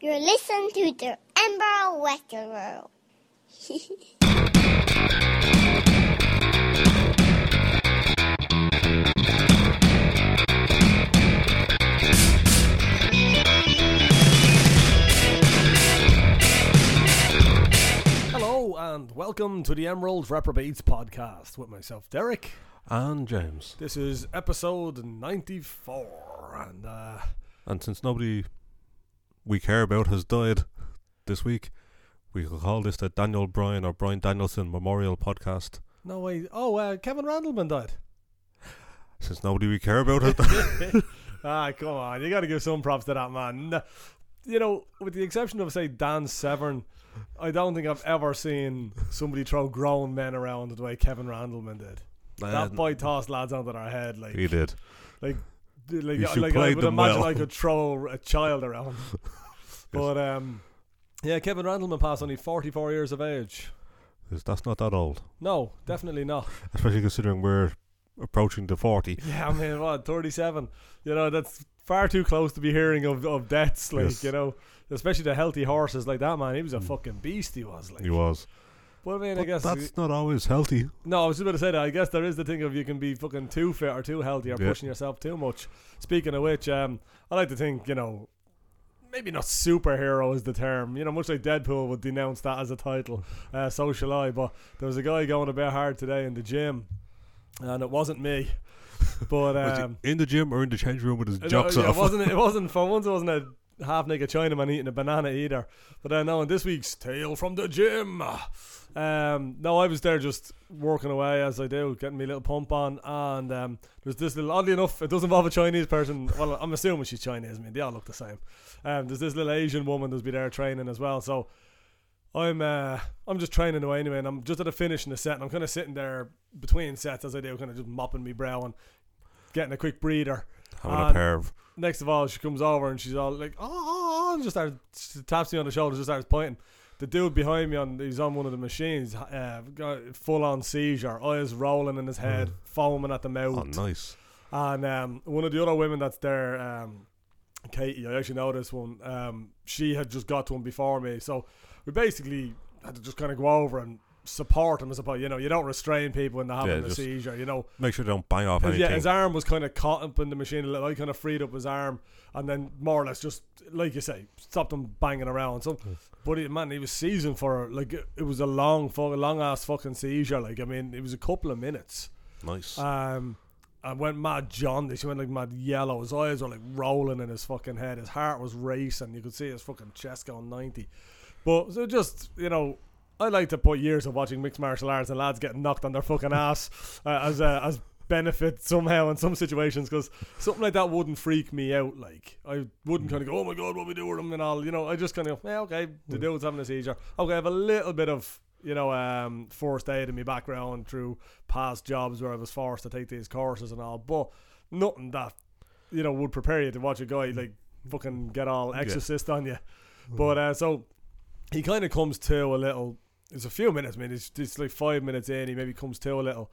You're listening to the Ember Western World. Hello and welcome to the Emerald Reprobates podcast with myself, Derek. and James. This is episode 94, and uh, And since nobody we care about has died this week, we can call this the Daniel Bryan or Brian Danielson Memorial Podcast. no way. Oh, uh, Kevin Randleman died. Since nobody we care about has died. ah, come on, you got to give some props to that man. You know, with the exception of say Dan Severn, I don't think I've ever seen somebody throw grown men around the way Kevin Randleman did. that boy tossed lads onto their head like he did. like like, You I- should like I would imagine well. I could throw a child around. but um, yeah, Kevin Randleman passed only 44 years of age. That's not that old, No, definitely not. especially considering we're approaching the forty. Yeah, I mean, what 37? You know, that's far too close to be hearing of, of deaths. Like Yes. you know, especially the healthy horses like that man. He was a Mm. fucking beast. He was like. He was. But I mean, I guess that's not always healthy. No, I was just about to say that. I guess there is the thing of you can be fucking too fit or too healthy or Yeah. pushing yourself too much. Speaking of which, um, I like to think, you know, maybe not superhero is the term. You know, much like Deadpool would denounce that as a title. Uh, so shall I. But there was a guy going a bit hard today in the gym, and it wasn't me. But um, he in the gym or in the change room with his no, jocks yeah, it wasn't. It wasn't for once. It wasn't a half naked Chinaman eating a banana either. But I know in this week's tale from the gym. Um, no, I was there just working away as I do, getting me little pump on, and um, there's this little. Oddly enough, it does involve a Chinese person. Well, I'm assuming she's Chinese. I mean, they all look the same. Um, there's this little Asian woman that's be there training as well. So I'm uh, I'm just training away anyway, and I'm just at a finish in the set, and I'm kind of sitting there between sets as I do, kind of just mopping me brow and getting a quick breather Having and- a pair of next of all, she comes over and she's all like, "Oh, oh," oh," and just starts she taps me on the shoulder, just starts pointing. The dude behind me on he's on one of the machines, uh, got full on seizure, eyes rolling in his head, foaming at the mouth. oh nice. And um, one of the other women that's there, um, Katie, I actually know this one. Um, she had just got to him before me, so we basically had to just kind of go over and support him. As suppose you know, you don't restrain people when they're having Yeah, a seizure. You know, Make sure they don't bang off his- anything. yeah, his arm was kind of caught up in the machine a little. I kind of freed up his arm, and then more or less just like you say, stopped him banging around. So, but he, man, he was seizing for like it, it was a long, fu- long ass fucking seizure. Like I mean, it was a couple of minutes. nice. Um, I went mad jaundice. He went like mad yellow. His eyes were like rolling in his fucking head. His heart was racing. You could see his fucking chest going ninety. But so just you know, I like to put years of watching mixed martial arts and lads getting knocked on their fucking ass uh, as uh, as benefit somehow in some situations because something like that wouldn't freak me out. Like I wouldn't kind of go, oh my god, what we do with him and all. You know, I just kind of yeah, okay, the dude's having a seizure. Okay, I have a little bit of you know um, first aid in my background through past jobs where I was forced to take these courses and all, but nothing that you know would prepare you to watch a guy like fucking get all exorcist on you. But uh, so he kind of comes to a little. It's a few minutes, man. It's, it's like five minutes in. He maybe comes to a little,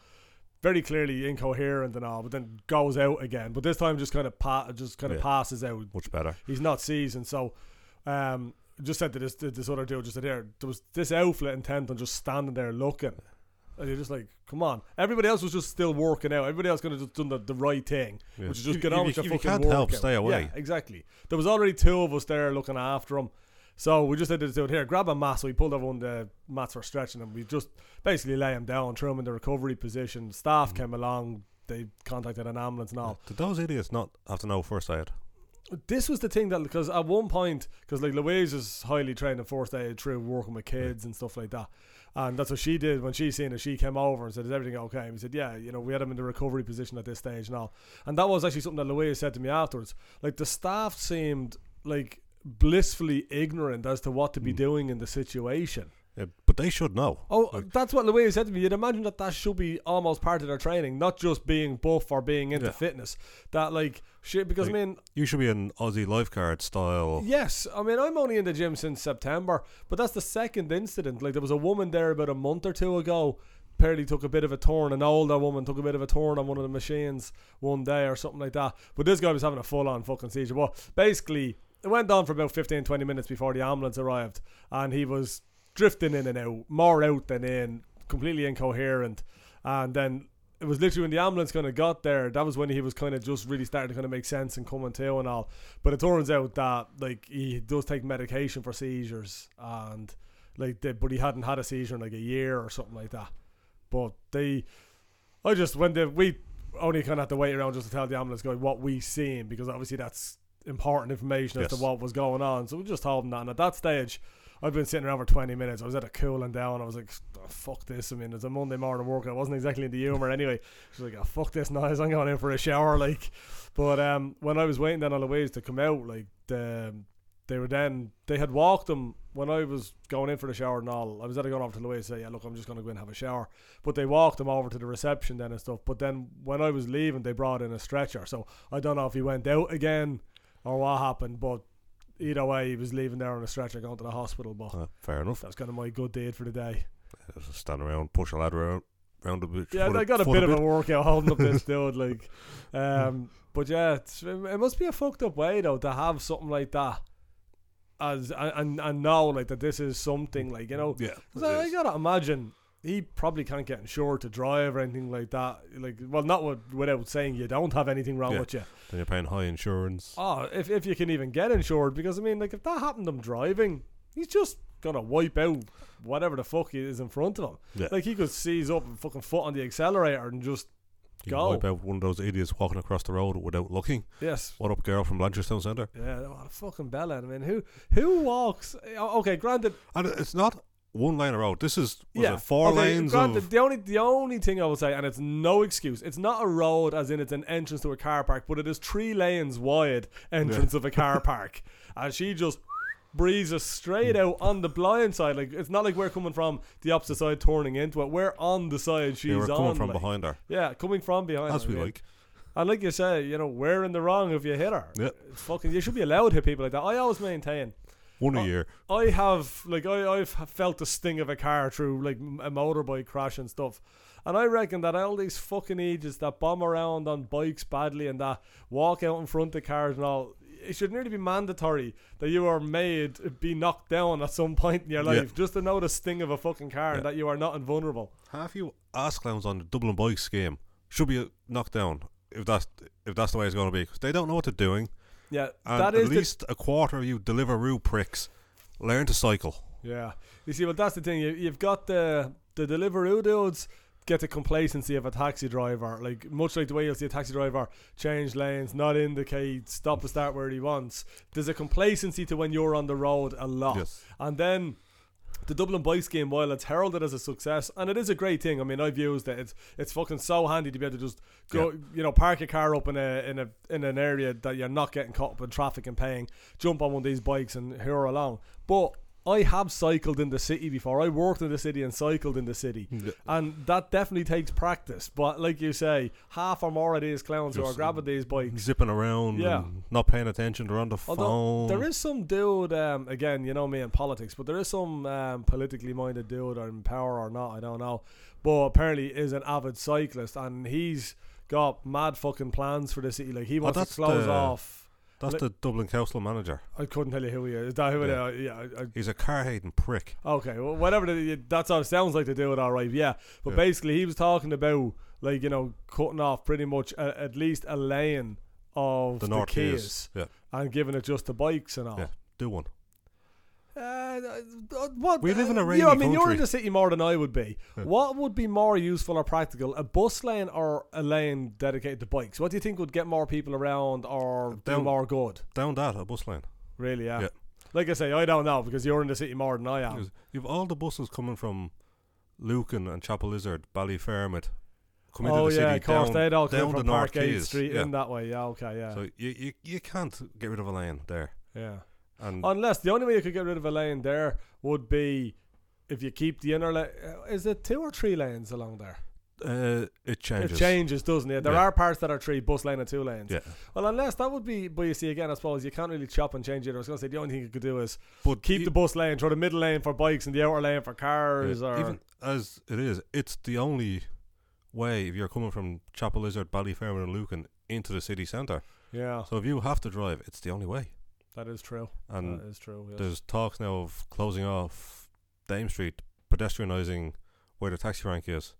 very clearly incoherent and all, but then goes out again. But this time, just kind of pa- just kind of Yeah. passes out. Much better. He's not seasoned, so um, just said to this to this other dude, just said here, there was this outfit intent on just standing there looking. And you're just like, come on. Everybody else was just still working out. Everybody else could have just done the, the right thing, Yeah. which is just If- get on with your if you fucking can't help, stay away. Yeah, exactly. There was already two of us there looking after him. So we just the dude, here, grab a mat. So we pulled everyone one the mats for stretching and we just basically lay him down, threw him in the recovery position. Staff Mm. came along, they contacted an ambulance and all. Did those idiots not have to know first aid? This was the thing that because at one point, because like Louise is highly trained in first aid through working with kids and stuff like that, and that's what she did when she seen it. She came over and said, "Is everything okay?" And we said, "Yeah, you know, we had him in the recovery position at this stage and all." And that was actually something that Louise said to me afterwards. Like the staff seemed like blissfully ignorant as to what to be Mm. doing in the situation. Yeah, but they should know. Oh, Like- that's what Louise said to me. You'd imagine that that should be almost part of their training, not just being buff or being into Yeah. fitness. That like shit, because Like- I mean, You should be an Aussie lifeguard style. Yes, I mean I'm only in the gym since September, but that's the second incident. Like there was a woman there about a month or two ago. Apparently took a bit of a turn. An older woman took a bit of a turn on one of the machines one day or something like that. But this guy was having a full on fucking seizure. Well, basically, it went on for about 15, 20 minutes before the ambulance arrived, and he was drifting in and out, more out than in, completely incoherent. And then it was literally when the ambulance kind of got there, that was when he was kind of just really starting to kind of make sense and coming to and all. But it turns out that like he does take medication for seizures, and like, they, but he hadn't had a seizure in like a year or something like that. But they, I just when the we only kind of had to wait around just to tell the ambulance guy what we seen because obviously that's important information as Yes. to what was going on. So we're just told him that. And at that stage, I'd been sitting around for 20 minutes. I was at a cooling down. I was like, oh, fuck this. I mean, it's a Monday morning work. I wasn't exactly in the humour anyway. She's like, oh, fuck this noise. I'm going in for a shower. Like, but um, when I was waiting then on Louise to come out, like, the, they were then, they had walked them when I was going in for the shower and all. I was at going over to Louise and say, yeah, look, I'm just going to go in and have a shower. But they walked them over to the reception then and stuff. But then when I was leaving, they brought in a stretcher. So I don't know if he went out again or what happened, but either way, he was leaving there on a stretcher going to the hospital. But Uh, fair enough. that's kind of my good deed for the day. Just stand around, push a lad around, round a bit. Yeah, I got a bit of a workout holding up this dude, like. Um, but yeah, it's, it must be a fucked up way though to have something like that, as and and know like that this is something like you know. yeah I, I gotta imagine he probably can't get insured to drive or anything like that. Like, well, not with, without saying you don't have anything wrong Yeah. with you. Then you're paying high insurance. Oh, if if you can even get insured, because I mean, like if that happened to him driving, he's just gonna wipe out whatever the fuck is in front of him. Yeah. Like he could seize up and fucking foot on the accelerator and just You go. wipe out one of those idiots walking across the road without looking. yes. What up, girl from Blanchardstown Centre? Yeah, what a fucking bella. I mean, who who walks? oh, Okay, granted, And it's not one lane of road. This is was yeah, it four okay, lanes Granted, of the only the only thing I will say, and it's no excuse, it's not a road as in it's an entrance to a car park, but it is three lanes wide entrance of a car park, and she just breezes straight out on the blind side. Like it's not like we're coming from the opposite side, turning into it. We're on the side she's they were coming on. from like. behind her, Yeah, coming from behind. as her, we yeah. like. And like you say, you know, we're in the wrong if you hit her. Yeah. It's fucking, you should be allowed to hit people like that. I always maintain. One a year. I have like I, I've felt the sting of a car through like a motorbike crash and stuff, and I reckon that all these fucking ages that bomb around on bikes badly and that walk out in front of cars and all, it should nearly be mandatory that you are made to be knocked down at some point in your Yeah. life just to know the sting of a fucking car Yeah. and that you are not invulnerable. Half you ass clowns on the Dublin bike scheme should be knocked down if that's if that's the way it's going to be because they don't know what they're doing. Yeah, And that at the least a quarter of you Deliveroo pricks learn to cycle. Yeah, you see, well, that's the thing. You, you've got the the Deliveroo dudes get the complacency of a taxi driver, like much like the way you'll see a taxi driver change lanes, not indicate, stop and start where he wants. There's a complacency to when you're on the road a lot, Yes. and then. The Dublin Bikes game, while it's heralded as a success, and it is a great thing. I mean, I've used it. It's it's fucking so handy to be able to just go, you know, park your car up in a in a in an area that you're not getting caught up in traffic and paying. Jump on one of these bikes and hurl along. But I have cycled in the city before. I worked in the city and cycled in the city, and that definitely takes practice. But like you say, half or more of these clowns who are Just grabbing these bikes. Zipping around, Yeah. and not paying attention. They're on the Although phone. there is some dude, um, again, you know me in politics, but there is some um, politically minded dude or in power or not, I don't know. But apparently is an avid cyclist and he's got mad fucking plans for the city. Like he Oh, wants to close the- off. That's the Dublin council manager. I couldn't tell you who he is. Is that who Yeah. it is? Yeah. I, I, He's a car hating prick. Okay, well, whatever. The, that's all. Sounds like they do it all right. Yeah, but Yeah. basically, he was talking about like you know cutting off pretty much a, at least a lane of The the, North Quays Quays. Yeah, and giving it just to bikes and all. yeah. Do one. Uh, uh, what We live in a uh, rainy yeah, I mean, you're in the city more than I would be. What would be more useful or practical, a bus lane or a lane dedicated to bikes? What do you think would get more people around or do more good? Down that, a bus lane. Really, yeah. Yeah. Like I say, I don't know because you're in the city more than I am. You've all the buses coming from Lucan and Chapelizod, Ballyfermot, coming oh into the yeah, city of course down, they'd all come down from the North Parkgate Quays. Street yeah. in that way. Yeah, okay, yeah, So you, you you can't get rid of a lane there. yeah. And Unless the only way you could get rid of a lane there would be if you keep the inner lane. Is it two or three lanes along there? uh, it changes. It changes, doesn't it? There Yeah. are parts that are three bus lane and two lanes. Yeah. Well, unless that would be, but you see again, I suppose you can't really chop and change it. I was going to say the only thing you could do is But keep e- the bus lane, throw the middle lane for bikes and the outer lane for cars. yeah, or even as it is, it's the only way if you're coming from Chapelizod, Ballyfermot, and Lucan into the city centre. yeah, So if you have to drive, it's the only way. That is true. and that is true. Yes. there's talks now of closing off Dame Street, pedestrianising where the taxi rank is.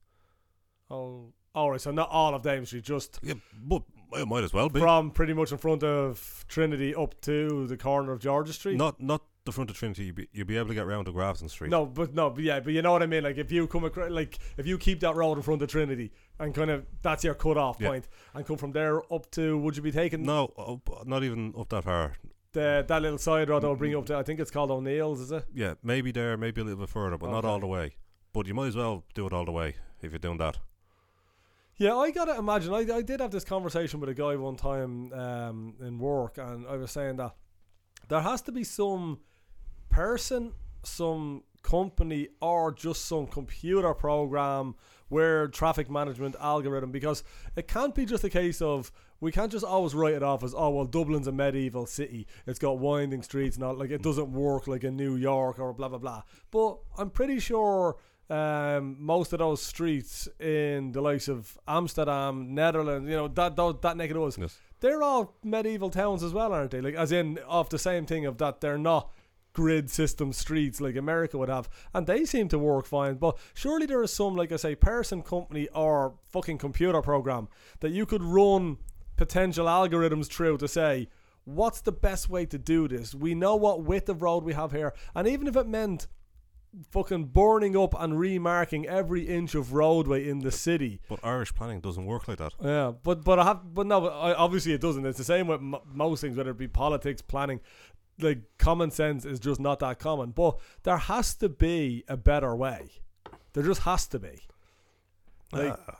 Oh, all right. So not all of Dame Street, just Yeah, but it might as well be. from pretty much in front of Trinity up to the corner of George's Street. Not not the front of Trinity. You'd be, you'd be able to get round to Grafton Street. No, but no, but yeah, but you know what I mean. Like if you come across, like if you keep that road in front of Trinity and kind of that's your cut off Yeah. point, and come from there up to, would you be taking no, up, not even up that far. The that little side road that will bring you up to? I think it's called O'Neill's, is it? Yeah, maybe there, maybe a little bit further, but not Okay. all the way. But you might as well do it all the way if you're doing that. Yeah, I gotta imagine. I, I did have this conversation with a guy one time um, in work, and I was saying that there has to be some person, some company, or just some computer program where traffic management algorithm, because it can't be just a case of we can't just always write it off as oh well Dublin's a medieval city. It's got winding streets and all like it doesn't work like in New York or blah blah blah. But I'm pretty sure um, most of those streets in the likes of Amsterdam, Netherlands, you know that that, that neck of the woods, Yes. they're all medieval towns as well, aren't they? Like as in off the same thing of that they're not grid system streets like America would have, and they seem to work fine. But surely there is some, like I say, person, company, or fucking computer program that you could run potential algorithms through to say what's the best way to do this. We know what width of road we have here, and even if it meant fucking burning up and remarking every inch of roadway in the city. But Irish planning doesn't work like that. Yeah, but but I have but no, obviously it doesn't. It's the same with m- most things, whether it be politics, planning. Like common sense is just not that common. But there has to be a better way. There just has to be. Like Ah,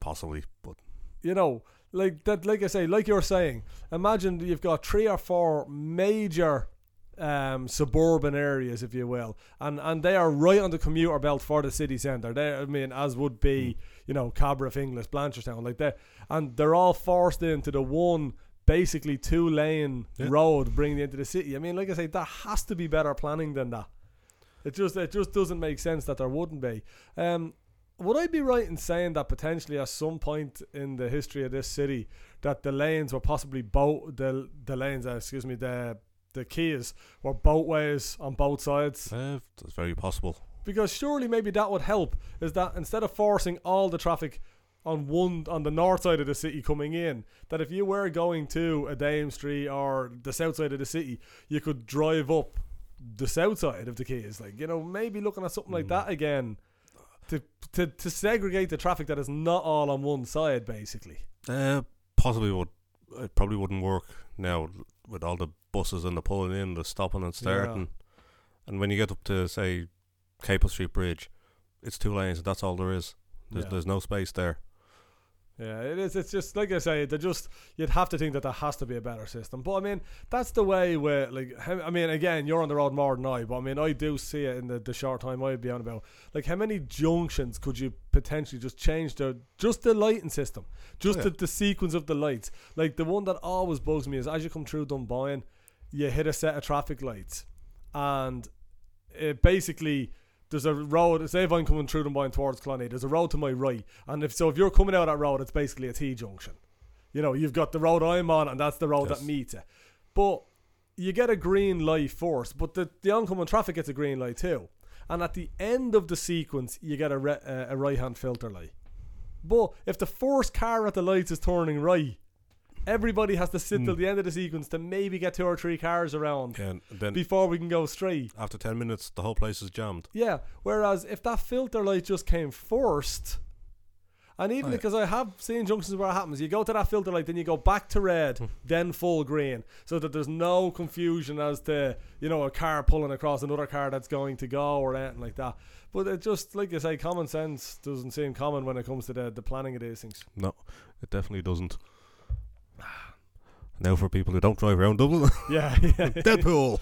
possibly, but you know, like that. Like I say, like you're saying, imagine you've got three or four major um, suburban areas, if you will, and and they are right on the commuter belt for the city centre. They, I mean, as would be, you know, Cabra, Finglas, Blanchardstown, like that, and they're all forced into the one. Basically, two lane Yeah. road bringing you into the city. I mean, like I say, there has to be better planning than that. It just it just doesn't make sense that there wouldn't be. Um, would I be right in saying that potentially at some point in the history of this city that the lanes were possibly boat the the lanes uh, excuse me the the quays were boatways on both sides uh, that's very possible. because surely maybe that would help is that instead of forcing all the traffic on one on the north side of the city coming in that if you were going to a Dame Street or the south side of the city you could drive up the south side of the quays like you know maybe looking at something like Mm. that again to, to to segregate the traffic that is not all on one side basically Uh, possibly would. It probably wouldn't work now with all the buses and the pulling in, the stopping and starting. And when you get up to say Capel Street Bridge, it's two lanes. and That's all there is. There's Yeah. there's no space there. Yeah, it is. It's just like I say. They just you'd have to think that there has to be a better system. But I mean, that's the way where like I mean, again, you're on the road more than I. But I mean, I do see it in the, the short time I'd be on about. Like, how many junctions could you potentially just change the just the lighting system, just Oh, the, the sequence of the lights? Like the one that always bugs me is as you come through Dunboyne, you hit a set of traffic lights, and it basically there's a road. Say if I'm coming through Dunboyne towards Clonee, there's a road to my right, and if so, if you're coming out that road, it's basically a T junction. You know, you've got the road I'm on, and that's the road Yes. that meets it. But you get a green light first, but the the oncoming traffic gets a green light too. And at the end of the sequence, you get a re- uh, a right hand filter light. But if the first car at the lights is turning right, everybody has to sit till Hmm. the end of the sequence to maybe get two or three cars around And then before we can go straight. after ten minutes, the whole place is jammed. Yeah. Whereas if that filter light just came first, and even Oh, yeah. because I have seen junctions where it happens, you go to that filter light, then you go back to red, then full green, so that there's no confusion as to you know a car pulling across another car that's going to go or anything like that. But it just like you say, common sense doesn't seem common when it comes to the the planning of these things. No, it definitely doesn't. Now for people who don't drive around Dublin, Yeah. yeah. Deadpool.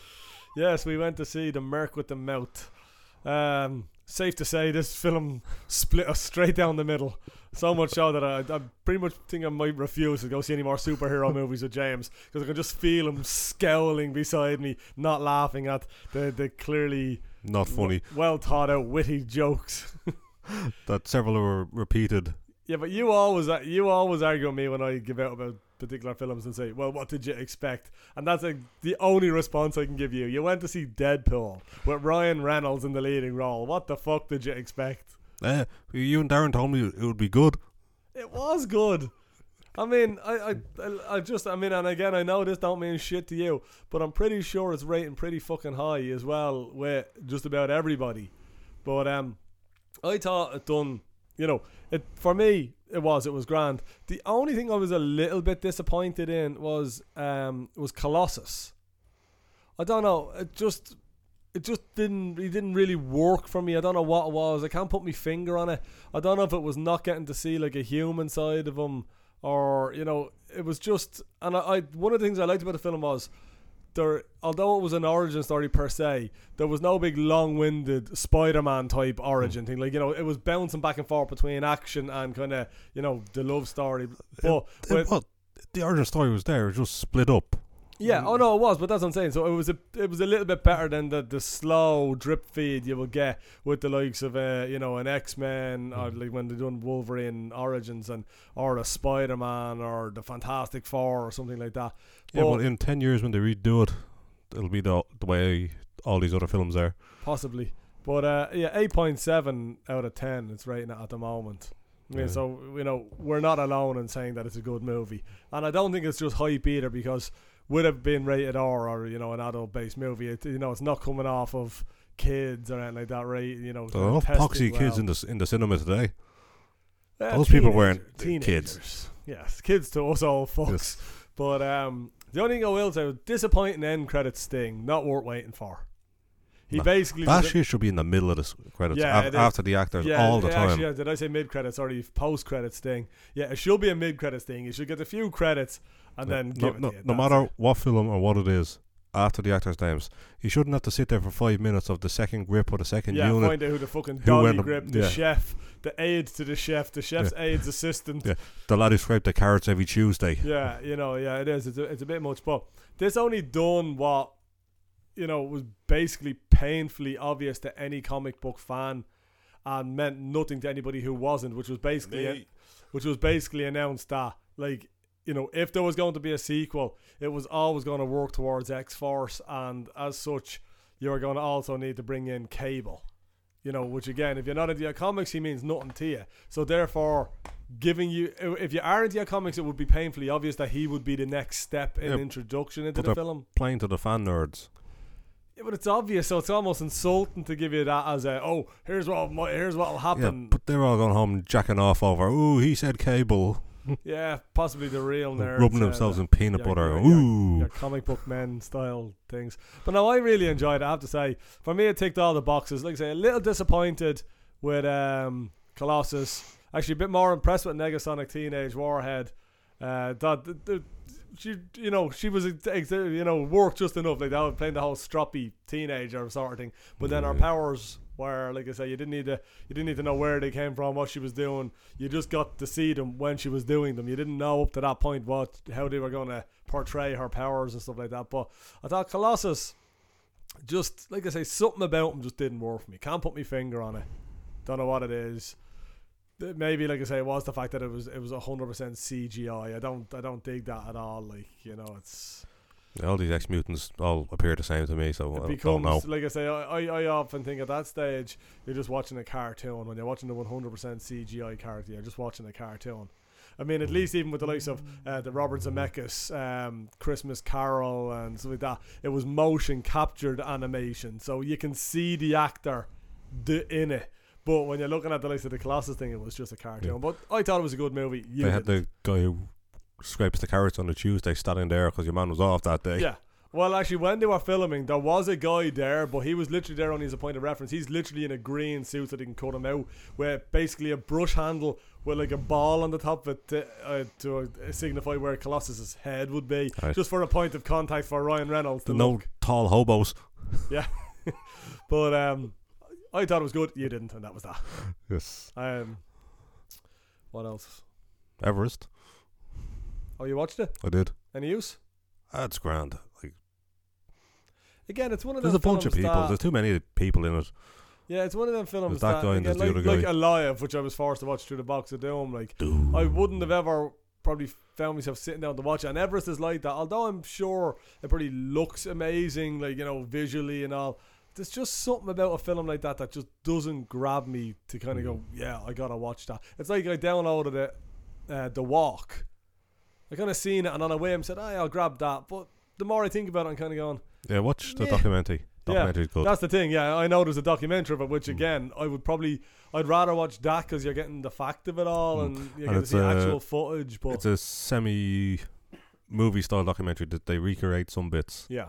Yes, we went to see the Merc with the Mouth. Um, safe to say, this film split us straight down the middle. So much so that I, I pretty much think I might refuse to go see any more superhero movies with James because I can just feel him scowling beside me, not laughing at the, the clearly Not funny. well thought out, witty jokes. That several were repeated. yeah, but you always you always argue with me when I give out about particular films and say, "Well, what did you expect?" And that's like the only response I can give you. You went to see Deadpool with Ryan Reynolds in the leading role. What the fuck did you expect? Uh, you and Darren told me it would be good. It was good. I mean, I, I, I- I just, I mean, and again, I know this don't mean shit to you, but I'm pretty sure it's rating pretty fucking high as well with just about everybody. But um, I thought it done, you know, it for me it was it was grand. The only thing I was a little bit disappointed in was um was Colossus. I don't know, it just. It just didn't. It didn't really work for me. I don't know what it was. I can't put my finger on it. I don't know if it was not getting to see like a human side of him, or you know, it was just. And I, I one of the things I liked about the film was there. Although it was an origin story per se, there was no big long-winded Spider-Man type origin mm. thing. Like you know, it was bouncing back and forth between action and kind of you know the love story. But It- with- well, the origin story was there, it was just split up. Yeah, oh no, it was, but that's what I'm saying. So it was a it was a little bit better than the, the slow drip feed you will get with the likes of uh, you know an X Men or like when they done Wolverine Origins and or a Spider Man or the Fantastic Four or something like that. Yeah, But- but in 10 years when they redo it, it'll be the, the way all these other films are. possibly. But uh, yeah, eight point seven out of ten it's rating it at the moment. I mean, Yeah. so you know we're not alone in saying that it's a good movie, and I don't think it's just hype either because would have been rated R or you know an adult based movie. It, you know, it's not coming off of kids or anything like that, right? You know, There are enough poxy kids in the, in the cinema today. Uh, those people weren't kids. teenagers. Yes, kids to us all fucks. Yes. But um, the only thing I will say disappointing end credit sting, not worth waiting for. He No, basically That shit should be in the middle of the credits Yeah, af- after the actors all the yeah, time. Actually, yeah, did I say mid credits? Sorry, post credits thing. Yeah, it should be a mid credits thing. You should get a few credits and then no, give it no, no matter it. what film or what it is, after the actors' names, you shouldn't have to sit there for five minutes of the second grip or the second Yeah, unit. find out who the fucking up- grip, the yeah. chef, the aide to the chef, the chef's aide's assistant. Yeah. The lad who scraped the carrots every Tuesday. Yeah, you know, yeah, it is. It's a, it's a bit much, but this only done what you know was basically painfully obvious to any comic book fan, and meant nothing to anybody who wasn't, which was basically which was basically announced that like you know if there was going to be a sequel, it was always going to work towards X Force, and as such, you are going to also need to bring in Cable. You know, which again, if you're not into your comics, he means nothing to you. So therefore, giving you, if you are into your comics, it would be painfully obvious that he would be the next step in Yeah, introduction into the film. Playing to the fan nerds. Yeah, but it's obvious, so it's almost insulting to give you that as a, oh, here's what might, here's what'll happen. Yeah, but they're all going home jacking off over, ooh, he said cable. Yeah, possibly the real nerds rubbing uh, themselves that- in peanut butter. ooh. your comic book men style things. But no, I really enjoyed it. I have to say, for me, it ticked all the boxes. Like I say, a little disappointed with um, Colossus. Actually, a bit more impressed with Negasonic Teenage Warhead. Uh, that the, the, she, you know, she was, you know, worked just enough. Like that, was playing the whole stroppy teenager sort of thing. But then her powers were, like I say, you didn't need to, you didn't need to know where they came from, what she was doing. You just got to see them when she was doing them. You didn't know up to that point what, how they were going to portray her powers and stuff like that. But I thought Colossus, just like I say, something about him just didn't work for me. Can't put my finger on it. Don't know what it is. Maybe like I say, it was the fact that it was it was hundred percent CGI. I don't I don't dig that at all. Like you know, it's All these X mutants all appear the same to me, so it I don't becomes know. like I say. I, I I often think at that stage you're just watching a cartoon. When you're watching the one hundred percent CGI character, you're just watching a cartoon. I mean, at least even with the likes of uh, the Robert Zemeckis um, Christmas Carol and stuff like that, it was motion captured animation, so you can see the actor d- in it. But when you're looking at the likes of the Colossus thing, it was just a cartoon. Yeah. But I thought it was a good movie. You They had didn't. the guy who scrapes the carrots on a Tuesday standing there because your man was off that day. Yeah. Well, actually, when they were filming, there was a guy there, but he was literally there only as a point of reference. He's literally in a green suit so they can cut him out, with basically a brush handle with like a ball on the top of it to, uh, to uh, signify where Colossus's head would be, Right. just for a point of contact for Ryan Reynolds The no look. tall hobos. Yeah, but um, I thought it was good. You didn't, and that was that. Yes. Um, what else? Everest. Oh, you watched it? I did. Any use? That's grand. Like, Again, it's one of there's a bunch of people. that- There's too many people in it. Yeah, it's one of them films that that, guy and there's the like, other like. Alive, which I was forced to watch through the box of Doom. Like Dude. I wouldn't have ever probably found myself sitting down to watch it. And Everest is like that. Although I'm sure it probably looks amazing, like you know, visually and all. There's just something about a film like that that just doesn't grab me to kind of go, yeah, I gotta watch that. It's like I downloaded it, uh, The Walk. I kind of seen it, and on a whim said, "Hey, I'll grab that." But the more I think about it, I'm kind of going, Yeah, watch the Yeah. documentary. Yeah, good. That's the thing. Yeah, I know there's a documentary of it, Mm. which again, I would probably, I'd rather watch that because you're getting the fact of it all and Mm. And get to it's, see uh, actual footage. But It's a semi movie style documentary that they recreate some bits. yeah,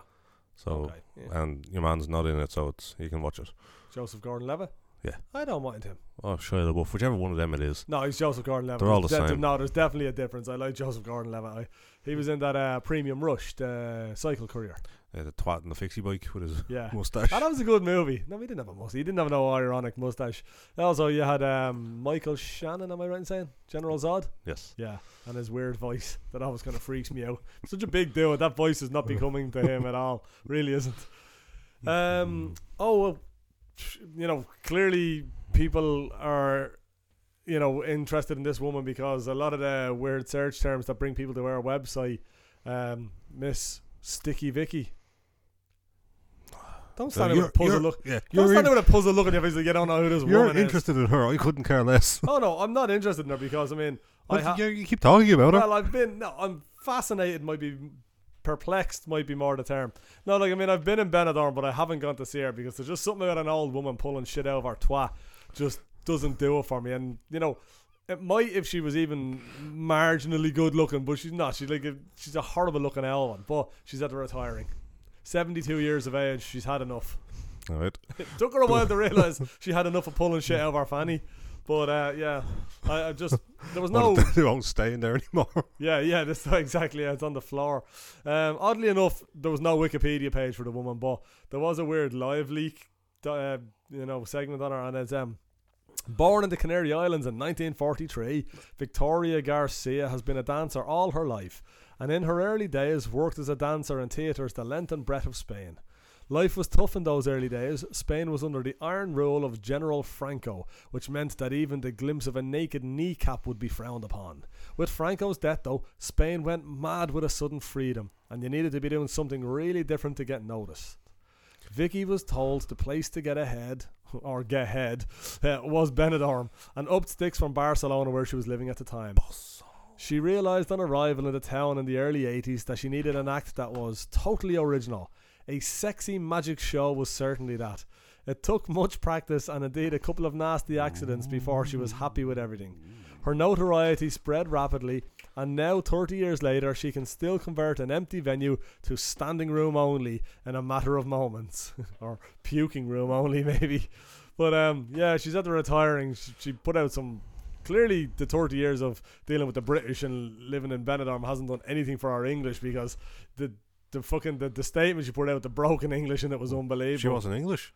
So okay. yeah. and your man's not in it, so it's you can watch it. Joseph Gordon-Levitt. Yeah. I don't mind him. Oh, Shia LaBeouf, whichever one of them it is. No, he's Joseph Gordon-Levitt. They're all the de- same. No, there's definitely a difference. I like Joseph Gordon-Levitt. I, he was in that uh, Premium Rush, the cycle career. The twat in the fixie bike with his Yeah. mustache. That was a good movie. No, he didn't have a mustache. He didn't have no ironic mustache. Also, you had um, Michael Shannon. Am I right in saying General Zod? yes. Yeah, and his weird voice that always kind of freaks me out. Such a big deal. That voice is not becoming to him at all. Really isn't. Um. Oh well, you know, clearly people are, you know, interested in this woman because a lot of the weird search terms that bring people to our website, um, Miss Sticky Vicky. Don't So stand there with a puzzle look. Yeah, Don't you're, stand there with a puzzle look on your face like you don't know who this you're woman is. interested in her. I couldn't care less. Oh no, I'm not interested in her because I mean, I ha- you, keep talking about her. well, I've been no, I'm fascinated. Might be perplexed. Might be more the term. No, like I mean, I've been in Benidorm, but I haven't gone to see her because there's just something about an old woman pulling shit out of her twat. Just doesn't do it for me. And you know, it might if she was even marginally good looking, but she's not. She's like a, she's a horrible looking one. But she's at the retiring. 72 years of age. She's had enough. All right. It took her a while to realise she had enough of pulling shit out of her fanny. But uh, yeah, I, I just there was no they won't stay in there anymore. yeah, yeah, that's exactly. Yeah, it's on the floor. Um, oddly enough, there was no Wikipedia page for the woman, but there was a weird live leak, uh, you know, segment on her, and it's um. Born in the Canary Islands in 1943, Victoria Garcia has been a dancer all her life, and in her early days worked as a dancer in theatres the length and breadth of Spain. Life was tough in those early days. Spain was under the iron rule of General Franco, which meant that even the glimpse of a naked kneecap would be frowned upon. With Franco's death, though, Spain went mad with a sudden freedom, and you needed to be doing something really different to get noticed. Vicky was told the place to get ahead, or get ahead, uh, was Benidorm, and up sticks from Barcelona where she was living at the time. She realised on arrival in the town in the early 80s that she needed an act that was totally original. A sexy magic show was certainly that. It took much practice and indeed a couple of nasty accidents before she was happy with everything. Her notoriety spread rapidly, and now, 30 years later, she can still convert an empty venue to standing room only in a matter of moments. or puking room only, maybe. But um, yeah, she's at the retiring. She put out some. Clearly, the 30 years of dealing with the British and living in Benidorm hasn't done anything for our English because the the fucking the, the statement she put out the broken English and it was unbelievable. She wasn't English.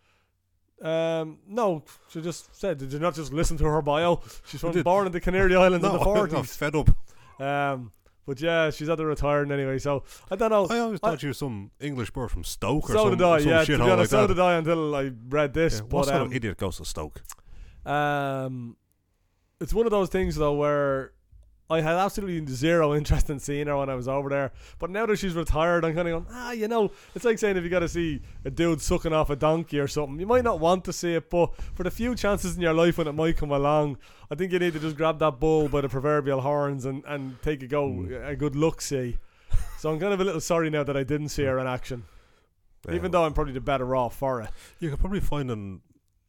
Um, no, she just said, did you not just listen to her bio? She's from born in the Canary Islands in the I got forties. fed up. Um, but yeah, she's at the retiring anyway. So I don't know. I always I- thought she was some English bird from Stoke or so some, did I. some Yeah, to shit be hole honest, like so that. did I until I read this. Yeah, but what sort um, of idiot goes to Stoke? Um, it's one of those things though where I had absolutely zero interest in seeing her when I was over there. But now that she's retired, I'm kind of going, ah, you know, it's like saying if you got to see a dude sucking off a donkey or something, you might not want to see it, but for the few chances in your life when it might come along, I think you need to just grab that bull by the proverbial horns and, and take a go, Mm. a good look see. So I'm kind of a little sorry now that I didn't see her in action, even Yeah. though I'm probably the better off for it. you could probably find an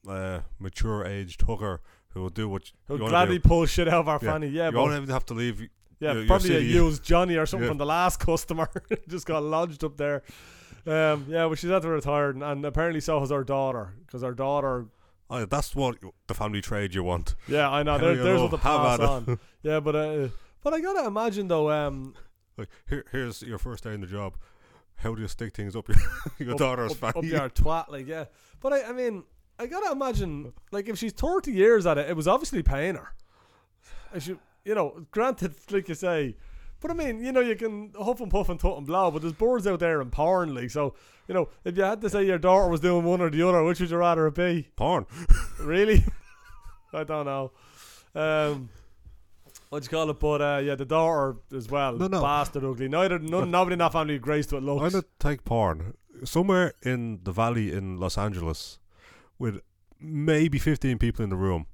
uh, mature aged hooker who will do what you, Who'll you gladly pull shit out of our Yeah. fanny. Yeah, you won't even have to leave. Yeah, your- your probably a used Johnny or something Yeah. from the last customer. Just got lodged up there. Um, yeah, but she's at the retired, and, and apparently so has her daughter, because her daughter. Oh, that's what the family trade you want. Yeah, I know. There, there's what the pass on. Yeah, but uh, but I gotta imagine though. Um, Like, here, here's your first day in the job. How do you stick things up your, your up, daughter's up, up fanny? your twat, like yeah. But I, I mean, I gotta imagine, like if she's thirty years at it, it was obviously paying her. I should, you know, granted, like you say. But I mean, you know, you can huff and puff and tut and blow, but there's birds out there in porn, like so. You know, if you had to say your daughter was doing one or the other, which would you rather it be? Porn. Really? I don't know. Um, what you call it? But uh, yeah, the daughter as well. No, no. Bastard ugly. Neither, none, nobody in that family graced with Why looks. not take porn somewhere in the valley in Los Angeles with maybe 15 people in the room,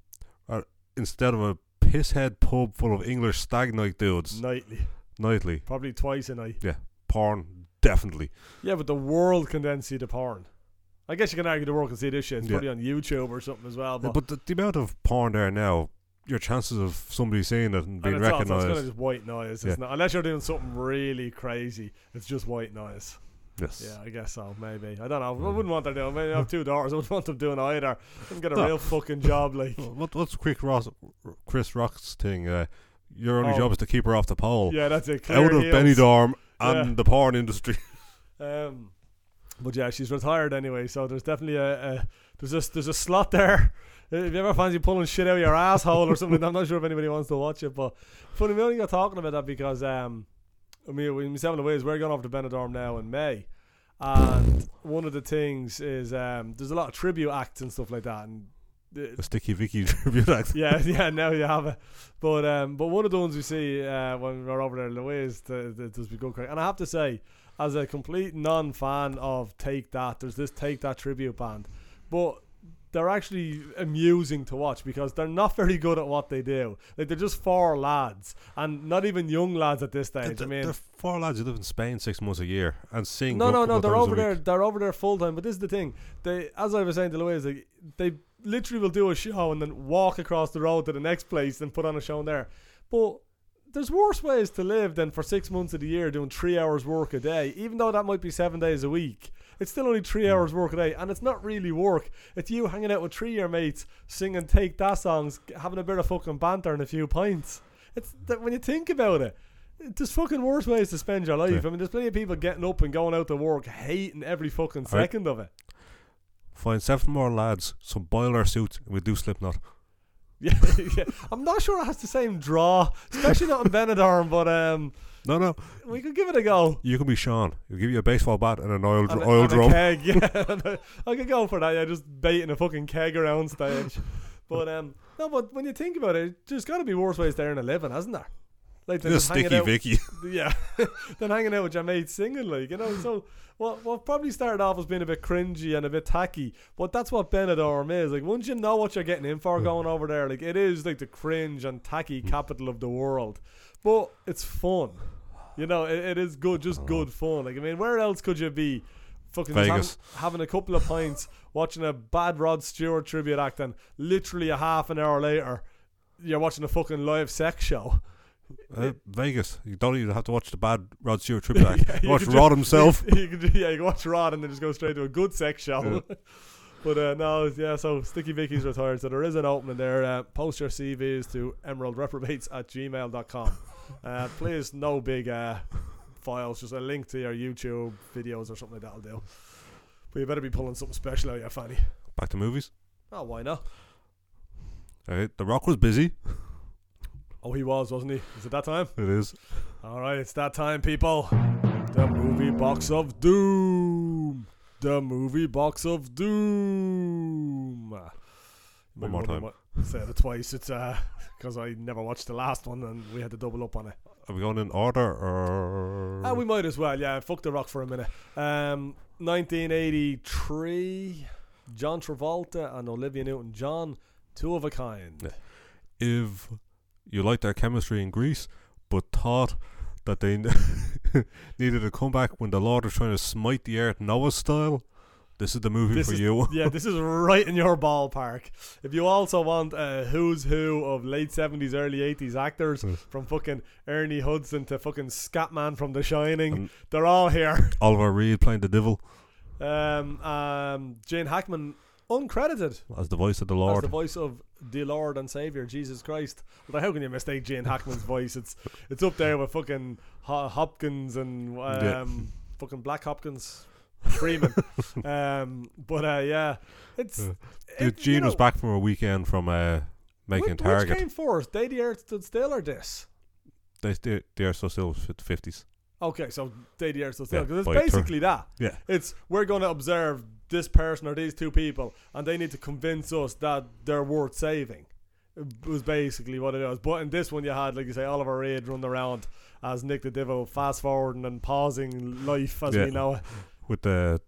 or instead of a pisshead pub full of English stag night dudes Nightly, nightly? probably twice a night. Yeah. Porn, definitely. Yeah, but the world can then see the porn. I guess you can argue the world can see this shit. It's Yeah. probably on YouTube or something as well. But, But the, the amount of porn there now, your chances of somebody seeing it and and being it's also- it's kind of just white noise. Yeah. Not, unless you're doing something really crazy, it's just white noise. Yes. Yeah, I guess so. Maybe I don't know. I wouldn't want them doing. Maybe I have two daughters. I wouldn't want them doing either. Them get a No. real fucking job. Like, What, what's Quick Ross, Chris Rock's thing? Uh, your only Oh. job is to keep her off the pole. yeah, that's it. Clear Out of heels. Benidorm and Yeah. the porn industry. Um, but yeah, she's retired anyway, so there's definitely a, a there's a there's a slot there. If you ever fancy pulling shit out of your asshole or something, I'm not sure if anybody wants to watch it. But funny, we only got talking about that because um, I mean, we and the ways we're going off to Benidorm now in May, and one of the things is um, there's a lot of tribute acts and stuff like that, and the, The Sticky Vicky tribute act. yeah, yeah. Now you have it, but um, but one of the ones we see uh, when we're over there, in Louise, th- th- does be good. crack. And I have to say, as a complete non-fan of Take That, there's this Take That tribute band, but they're actually amusing to watch because they're not very good at what they do. Like they're just four lads, and not even young lads at this stage. I mean, they're four lads who live in Spain six months a year and sing. no, no, no. They're over there. They're over there full time. But this is the thing. They, as I was saying to Louise, they, they literally will do a show and then walk across the road to the next place and put on a show in there. But there's worse ways to live than for six months of the year doing three hours work a day. Even though that might be seven days a week, it's still only three hours work a day, and it's not really work. It's you hanging out with three of your mates, singing "Take That" songs, having a bit of fucking banter and a few pints. It's that when you think about it. There's fucking worse ways to spend your life. Yeah. I mean, there's plenty of people getting up and going out to work, hating every fucking second of it. Find seven more lads, some boiler suits, and we do Slipknot. Yeah, yeah. I'm not sure it has the same draw, especially not in Benidorm, but um, No, no, we could give it a go. you can be Sean. He'll give you a baseball bat and an oil, And oil and a drum. keg, yeah. I could go for that. Yeah, just baiting a fucking keg around stage. But um, no, but when you think about it, there's got to be worse ways there in a living, hasn't there? Like than just Sticky out- Vicky. yeah, than hanging out with your mate singing, like you know. So what what probably started off as being a bit cringy and a bit tacky, but that's what Benidorm is. Like once you know what you're getting in for going over there, like it is like the cringe and tacky capital of the world, but it's fun. You know, it, it is good, just good fun. Like I mean, where else could you be? Fucking just Vegas. having, having a couple of pints, watching a bad Rod Stewart tribute act, and literally a half an hour later, you're watching a fucking live sex show. Uh, Vegas. You don't even have to watch the bad Rod Stewart tribute act. Yeah, you watch Rod ju- himself. You could, yeah, you can watch Rod and then just go straight to a good sex show. but uh, no, yeah. So Sticky Vicky's retired. So there is an opening there. Uh, post your CVs to emeraldreprobates at gmail.com. Uh, please, no big uh, files. Just a link to your YouTube videos or something like that'll do. But you better be pulling something special out, your fanny. Back to movies. Oh, why not? Uh, the Rock was busy. Oh, he was, wasn't he? Is it that time? It is. All right, it's that time, people. The movie box of doom. The movie box of doom. One more time. Say it twice. It's uh because I never watched the last one and we had to double up on it. Are we going in order or? Ah, we might as well. Yeah, fuck the rock for a minute. Um, 1983. John Travolta and Olivia Newton-John, two of a kind. Yeah. if you liked their chemistry in Grease, but thought that they needed a comeback when the Lord was trying to smite the earth Noah style, this is the movie This for is- you. yeah, this is right in your ballpark. If you also want a who's who of late seventies, early eighties actors, Mm. from fucking Ernie Hudson to fucking Scatman from The Shining, And- they're all here. Oliver Reed playing the devil Um, um, Gene Hackman, uncredited as the voice of the Lord, as the voice of the Lord and Savior Jesus Christ. But how can you mistake Gene Hackman's voice? It's it's up there with fucking Hopkins and um, Yeah. fucking Black Hopkins. Freeman, um, but uh, yeah, it's Yeah. it- you Gene was back from a weekend from uh, making which, Target. Which came first, Day the Earth Stood Still or this? They, they, they are so still fit- 50s. Okay, so Day the Earth Stood Still because by it's basically that. Yeah. It's we're going to observe this person or these two people, and they need to convince us that they're worth saving. It was basically what it was. But in this one, you had, like you say, Oliver Reed running around as Nick the Divo, fast forwarding and pausing life as Yeah. we know it. With the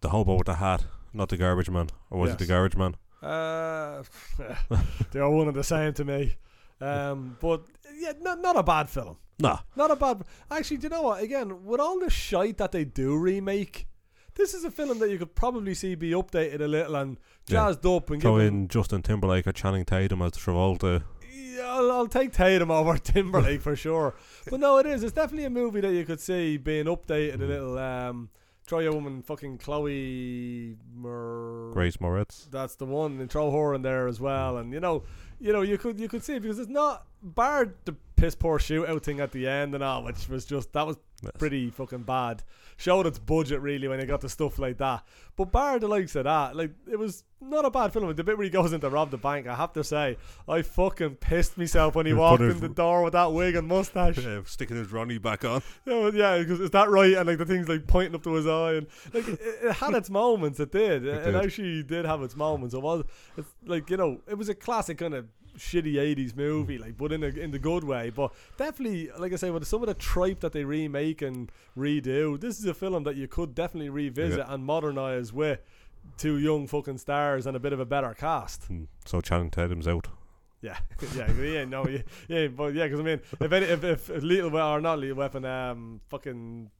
the hobo with the hat, not the garbage man, or was it the garbage man? Uh, they are one and the same to me. Um, but yeah, not, not a bad film. Nah, Not a bad. Actually, do you know what? Again, with all the shite that they do remake, this is a film that you could probably see be updated a little and Yeah. jazzed up and throw in Justin Timberlake or Channing Tatum as Travolta. Yeah, I'll, I'll take Tatum over Timberlake for sure. But no, it is. It's definitely a movie that you could see being updated a little. Um, throw your woman fucking Chloe. Mer- Grace Moretz. That's the one, and throw her in there as well. And you know, you know, you could you could see it because it's not bar the piss poor shootout thing at the end and all, which was just that was Yes. pretty fucking bad. Showed its budget really when you got to stuff like that. But bar the likes of that, like it was not a bad film. The bit where he goes in to rob the bank, I have to say, I fucking pissed myself when he walked in the door with that wig and mustache. Yeah, sticking his Ronnie back on. Yeah, yeah, because is that right? And like the thing's like pointing up to his eye, and like it, it had its moments. It did. It, did. actually did have its moments. It was. It's like you know, it was a classic kind of shitty '80s movie, like, but in a, in the good way. But definitely, like I say, with some of the tripe that they remake and redo, this is a film that you could definitely revisit and modernize with two young fucking stars and a bit of a better cast. Hmm, So Channing Tatum's out. Yeah, yeah, yeah, no, yeah, yeah, but yeah, because I mean, if any, if if if Little We- or not Little Weapon, um, fucking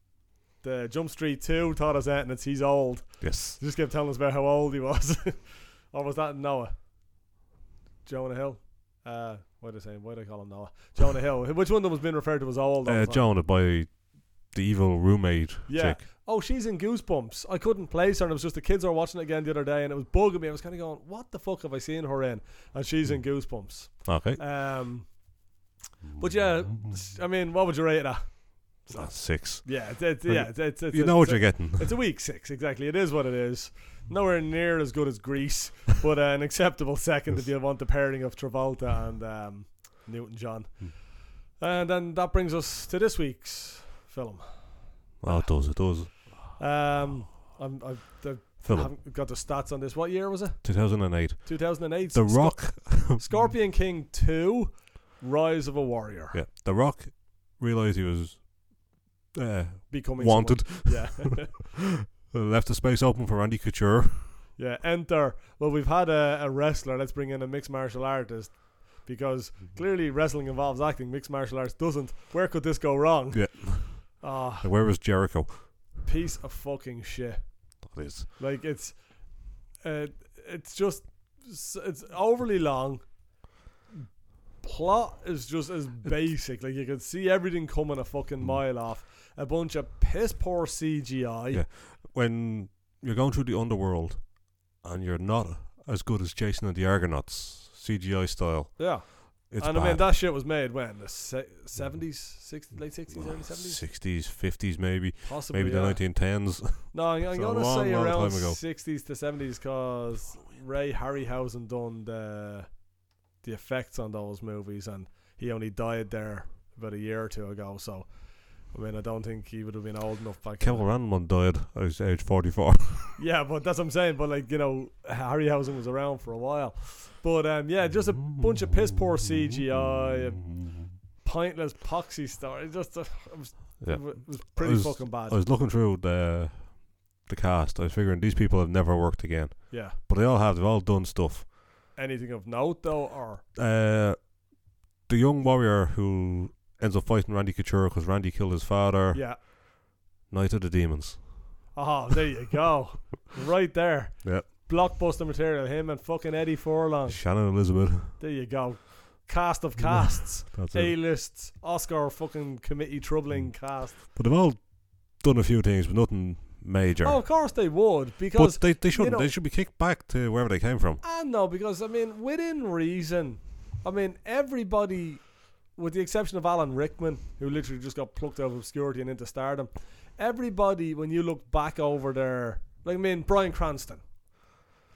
the Jump Street Two taught us that, and it's he's old. Yes. He just kept telling us about how old he was, or was that Noah? Jonah Hill. Uh, what did I say? Why did I call him Noah? Jonah Hill. Which one of them was being referred to as old? Uh. Jonah by the evil roommate Yeah. chick. Oh, she's in Goosebumps. I couldn't place her, and it was just the kids were watching it again the other day, and it was bugging me. I was kind of going, "What the fuck have I seen her in?" And she's in Goosebumps. Okay. Um, but yeah, I mean, what would you rate it at? Ah, six. Yeah, it's, it's, yeah, it's, it's, it's You know what you're getting. It's a week six, exactly. It is what it is. Nowhere near as good as Grease, but uh, an acceptable second if you want the pairing of Travolta and um, Newton John. Hmm. And then that brings us to this week's film. Oh, it does. It does. Um, I'm, I've, I Film. haven't got the stats on this. What year was it? 2008. 2008. The Rock. Scorpion King 2, Rise of a Warrior. Yeah. The Rock realised he was uh, Becoming wanted. someone. Yeah. Left the space open for Randy Couture. Yeah, enter. Well, we've had a, a wrestler. Let's bring in a mixed martial artist because clearly wrestling involves acting. Mixed martial arts doesn't. Where could this go wrong? Yeah. Ah, Where was Jericho? piece of fucking shit. That is. Like it's, uh, it's just it's overly long. Plot is just as basic. Like you can see everything coming a fucking Mm. mile off. A bunch of piss poor CGI. Yeah. When you're going through the underworld and you're not as good as Jason and the Argonauts, CGI style, Yeah. It's and bad. I mean that shit was made when the seventies, sixties, mm. late sixties, early seventies, 60s, 50s, maybe. possibly. Maybe yeah. the 1910s. No, I'm, I'm gonna long, say long around sixties to seventies because Ray Harryhausen done the the effects on those movies, and he only died there about a year or two ago. So, I mean, I don't think he would have been old enough back. Kevin then. Randleman died at his age 44. Yeah, but that's what I'm saying. But like you know, Harryhausen was around for a while. But um, yeah, just a bunch of piss poor CGI, and pointless poxy story. Just uh, it was Yeah. it was pretty was- fucking bad. I was looking through the the cast. I was figuring these people have never worked again, yeah. but they all have. They've all done stuff. Anything of note though, or Uh, the young warrior who ends up fighting Randy Couture because Randy killed his father. yeah. Night of the Demons. Oh, there you go. right there. Yep. Blockbuster material. Him and fucking Eddie Furlong. Shannon Elizabeth. There you go. Cast of casts. A it. lists. Oscar fucking committee troubling Mm. cast. But they've all done a few things, but nothing major. Oh, of course they would. Because but they, they shouldn't. know- they should be kicked back to wherever they came from. I know because I mean, within reason, I mean everybody, with the exception of Alan Rickman, who literally just got plucked out of obscurity and into stardom, everybody when you look back over there, like I mean Bryan Cranston,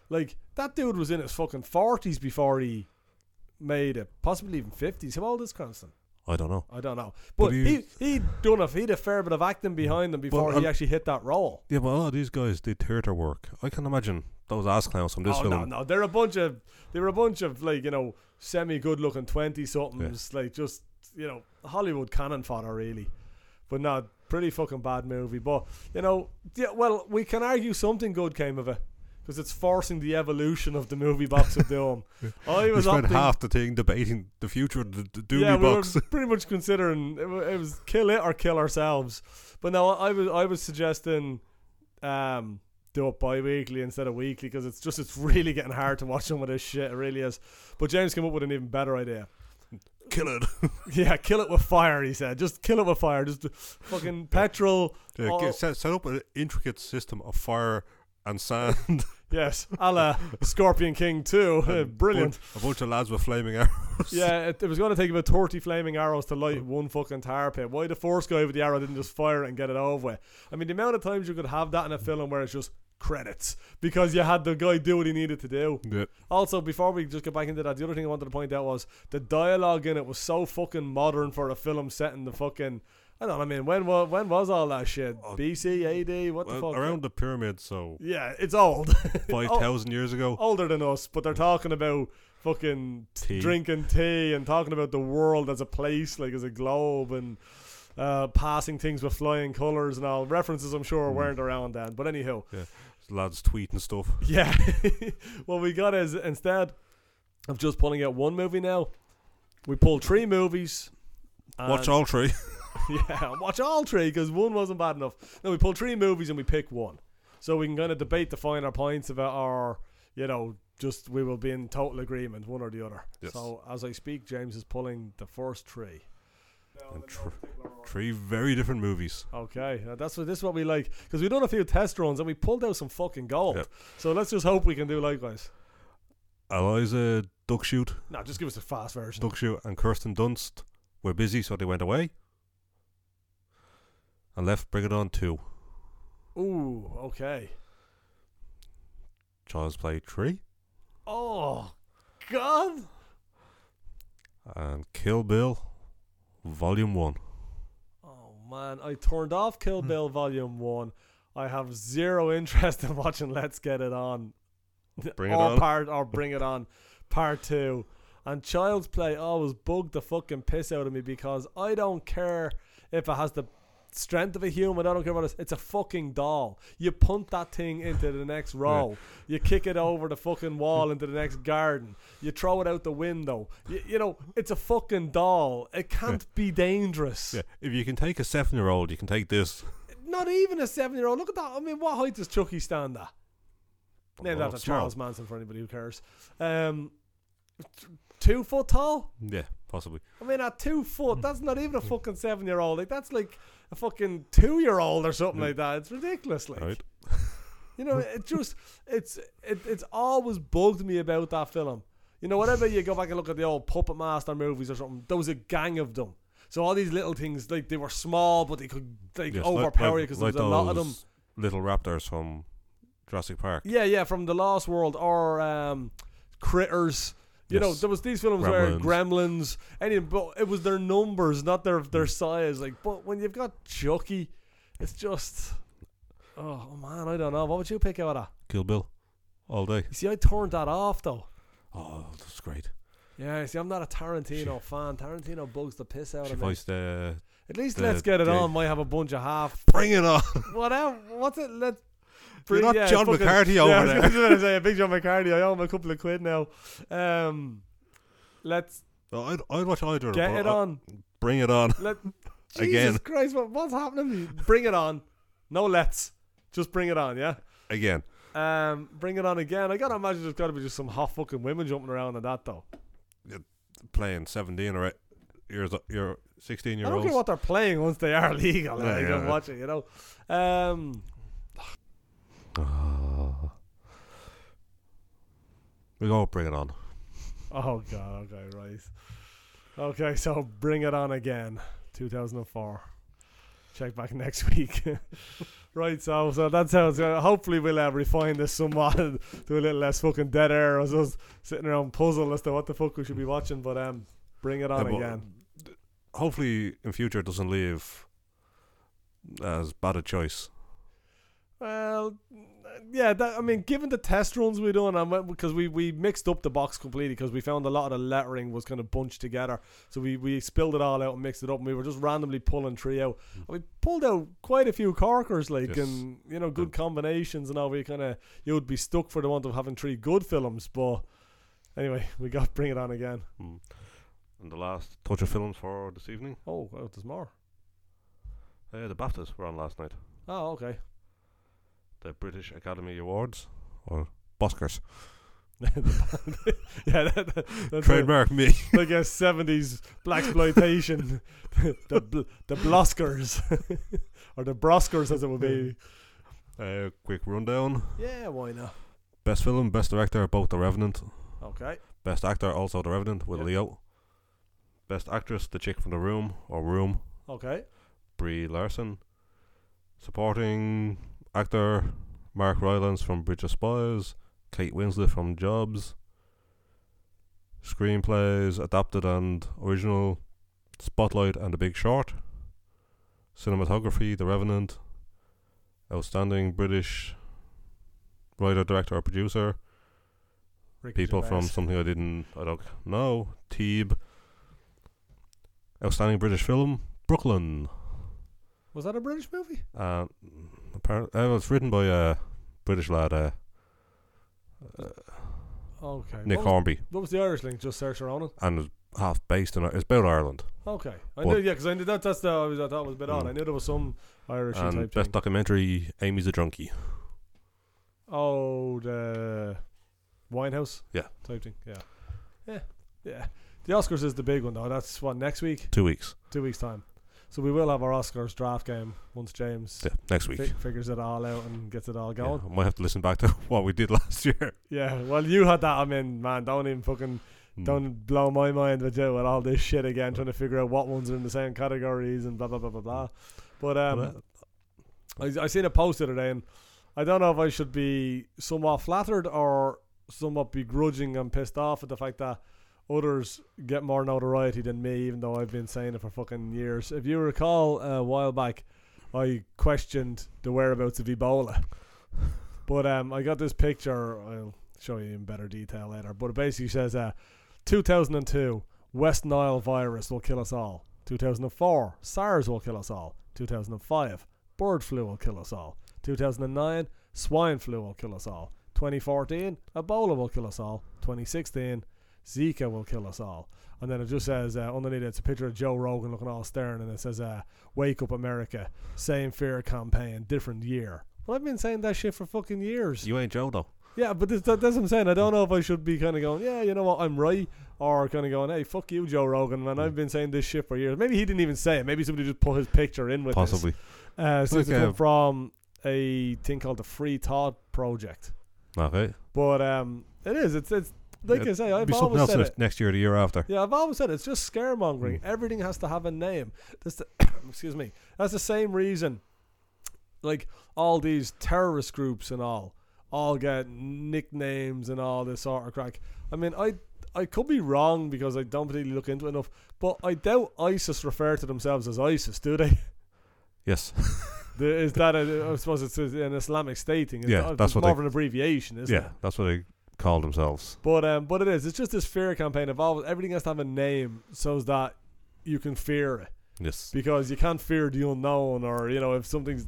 like that dude was in his fucking forties before he made it, possibly even fifties. How old is Cranston? I don't know. I don't know, But but he- he done a he'd a fair bit of acting behind him before he actually hit that role. Yeah, but a lot of these guys did theatre work. I can imagine those ass clowns from this oh film. no, no, they're a bunch of they were a bunch of like you know semi good looking twenty somethings, like just you know Hollywood cannon fodder really, but not pretty fucking bad movie. But you know, yeah, well we can argue something good came of it. Because it's forcing the evolution of the movie box of Doom. I We was spent opting- half the thing debating the future of the, the Doobie yeah, we box. were pretty much considering it, it was kill it or kill ourselves. But no, I was I was suggesting um, do it bi-weekly instead of weekly because it's just it's really getting hard to watch some of this shit. It really is. But James came up with an even better idea. Kill it. Yeah, kill it with fire. He said, just kill it with fire. Just fucking petrol. Yeah, set, set up an intricate system of fire and sand. Yes, a la Scorpion King too. and Brilliant. bunch- a bunch of lads with flaming arrows. Yeah, it, it was going to take about 30 flaming arrows to light one fucking tar pit. Why the first guy with the arrow didn't just fire it and get it over with? I mean, the amount of times you could have that in a film where it's just credits because you had the guy do what he needed to do. Yeah. Also, before we just get back into that, the other thing I wanted to point out was the dialogue in it was so fucking modern for a film set in the fucking. I don't know, I mean, when was, when was all that shit? Oh. BC, AD, what the fuck? around the pyramid, so Yeah, it's old. 5,000 years ago. older than us, but they're talking about fucking Tea. drinking tea and talking about the world as a place, like as a globe, and uh, passing things with flying colours and all. References, I'm sure, Mm. weren't around then. But anyhow, yeah. Lads tweeting stuff. yeah. what we got is instead of just pulling out one movie now, we pulled three movies. Watch all three. yeah, watch all three because one wasn't bad enough. No, we pull three movies and we pick one, so we can kind of debate the finer points about our, you know, just we will be in total agreement, one or the other. Yes. So as I speak, James is pulling the first three. And tr- Three very different movies. Okay, uh, that's what this is what we like because we've done a few test runs and we pulled out some fucking gold. Yep. So let's just hope we can do likewise. Eliza Dushku, No, just give us a fast version. Dushku and Kirsten Dunst were busy, so they went away. And left Bring It On 2. Ooh, okay. Child's Play 3. Oh, God. And Kill Bill Volume 1. Oh man, I turned off Kill Hmm. Bill Volume One. I have zero interest in watching Let's Get It On, Bring It or On. part or Bring It On, Part Two. And Child's Play always bugged the fucking piss out of me because I don't care if it has the strength of a human. I don't care about it. It's a fucking doll. You punt that thing into the next row. You kick it over the fucking wall into the next garden. You throw it out the window. You, you know, it's a fucking doll. It can't be dangerous. Yeah, if you can take a seven year old, you can take this. Not even a seven year old. Look at that. I mean, what height does Chucky stand at? Named Well, after. Charles Manson for anybody who cares. Um, two foot tall? Yeah, possibly. I mean, at two foot, hmm. that's not even a hmm. fucking seven year old. Like, that's like a fucking two year old or something Yeah. like that. It's ridiculous. Like, Right? you know, it just, it's, it, it's always bugged me about that film. You know, whenever you go back and look at the old Puppet Master movies or something, there was a gang of them. So all these little things, like they were small, but they could like Yes, overpower like- you because like there was a lot of them. Little raptors from Jurassic Park. Yeah, yeah, from the Lost World or um, Critters. You know, there was these films where Gremlins. Gremlins, any, but it was their numbers, not their their size. Like, but when you've got Chucky, it's just, oh man, I don't know. What would you pick out of? Kill Bill. All day. You see, I turned that off though. Oh, that's great. Yeah, see, I'm not a Tarantino fan. Tarantino bugs the piss out She of me. voiced uh, At least the- let's get it the- on. Might have a bunch of half. Bring it on. Whatever. What's it? Let's. You're not yeah, John fucking- McCarthy yeah, over I was gonna say a big John McCarthy. I owe him a couple of quid now. Um, let's I'd, I'd watch either. get it I- on. Bring it on. Let Again. Jesus Christ, what, what's happening? Bring it on. No, let's just bring it on. Yeah. Again. Um, bring it on again. I gotta imagine there's gotta be just some hot fucking women jumping around in that though. Playing 17 or eight years, you're 16 year I don't olds. care what they're playing once they are legal. Yeah, I yeah, can yeah. watch it. You know. Um, Oh. We go bring it on. Oh god, okay, right. Okay, so bring it on again. 2004. Check back next week. right, so so that's how it's gonna hopefully we'll uh, refine this somewhat do a little less fucking dead air as us sitting around puzzle as to what the fuck we should be watching, but um bring it on Yeah, again. Hopefully, in future, it doesn't leave as bad a choice. Well, yeah, that, I mean, given the test runs we done, and because we, we mixed up the box completely because we found a lot of the lettering was kind of bunched together, so we, we spilled it all out and mixed it up, and we were just randomly pulling three out. And we pulled out quite a few corkers, like, Yes. and you know, good combinations and all. We kind of you would be stuck for the want of having three good films, but anyway, we got to bring it on again. Mm. And the last touch of films for this evening. Oh, well, there's more. Uh, the BAFTAs were on last night. Oh, okay. The British Academy Awards or Oscars. yeah, that, that, that's Trademark me. a, like a '70s black exploitation. the bl- the Bloskers or the Broskers, as it would be. Uh, quick rundown. Yeah, why not? Best film, best director, both The Revenant. Okay. Best actor, also The Revenant with Yep. Leo. Best actress, the chick from The Room or Room, Okay. Brie Larson. Supporting actor, Mark Rylance from Bridge of Spies, Kate Winslet from Jobs. Screenplays, adapted and original, Spotlight and The Big Short. Cinematography, The Revenant. Outstanding British writer, director, or producer. Ricky people from something I didn't I don't know. Theeb. Outstanding British film, Brooklyn. Was that a British movie? Uh, apparently, uh, it was written by a British lad, uh, Okay. Nick what, was, Hornby, what was the Irish link? Just search around it. and was half based in. It's about Ireland. Okay. I But- knew, yeah, because I knew that. That's the. I, was, I thought was a bit odd. Mm. I knew there was some Irish and type best thing. documentary, Amy's a Drunkie. oh, the Winehouse. Yeah. Type thing. Yeah. Yeah. Yeah. The Oscars is the big one though. That's what next week, Two weeks. two weeks time. So we will have our Oscars draft game once James Yeah, next week. fi- figures it all out and gets it all Yeah, going. I might have to listen back to what we did last year. Yeah. Well, you had that. I mean, man, don't even fucking Mm. don't blow my mind with you with all this shit again, trying to figure out what ones are in the same categories and blah blah blah blah blah. But um, I, I seen a post the other day, and I don't know if I should be somewhat flattered or somewhat begrudging and pissed off at the fact that others get more notoriety than me, even though I've been saying it for fucking years. If you recall, a while back, I questioned the whereabouts of Ebola, but um, I got this picture. I'll show you in better detail later. But it basically says, uh, 2002, West Nile virus will kill us all. 2004, SARS will kill us all. 2005, bird flu will kill us all. 2009, swine flu will kill us all. 2014, Ebola will kill us all. 2016, Zika will kill us all. And then it just says uh, underneath it, it's a picture of Joe Rogan looking all stern, and it says, uh, "Wake up, America! Same fear campaign, different year." Well, I've been saying that shit for fucking years. you ain't Joe though. Yeah, but this, that, that's what I'm saying. I don't know if I should be kind of going, yeah, you know what, I'm right, or kind of going, hey, fuck you, Joe Rogan, man. I've been saying this shit for years. Maybe he didn't even say it. Maybe somebody just put his picture in with this. Possibly. Uh, so Like, it's come from a thing called the Free Thought Project. Okay. But um, it is. It's it's like Yeah, I say. I've Be something always else said next- it. next year, or the year after. Yeah, I've always said it. it's just scaremongering. Mm. Everything has to have a name. That's the excuse me. That's the same reason. Like all these terrorist groups and all, all get nicknames and all this sort of crack. I mean, I I could be wrong because I don't particularly look into it enough, but I doubt ISIS refer to themselves as ISIS, do they? Yes. Is that a, I suppose it's an Islamic State thing? It's Yeah, not- that's what more they- of an abbreviation, isn't yeah, it? that's what they call themselves. But um, but it is. It's just this fear campaign of always everything has to have a name so that you can fear it Yes. because you can't fear the unknown or you know if something's.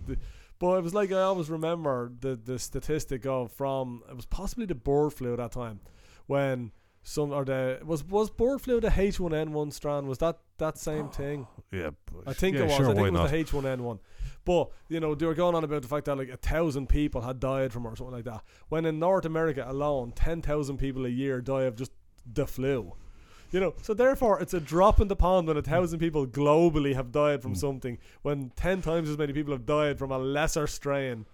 But it was like I always remember the the statistic of from it was possibly the bird flu at that time when some or the was was bird flu the H one N one strand was that that same thing. Yeah. I think yeah, it was. Sure, I think it was not? the H1N1. But you know they were going on about the fact that like a thousand people had died from it or something like that. When in North America alone, ten thousand people a year die of just the flu. You know, so therefore it's a drop in the pond when a thousand people globally have died from Mm. something, when ten times as many people have died from a lesser strain.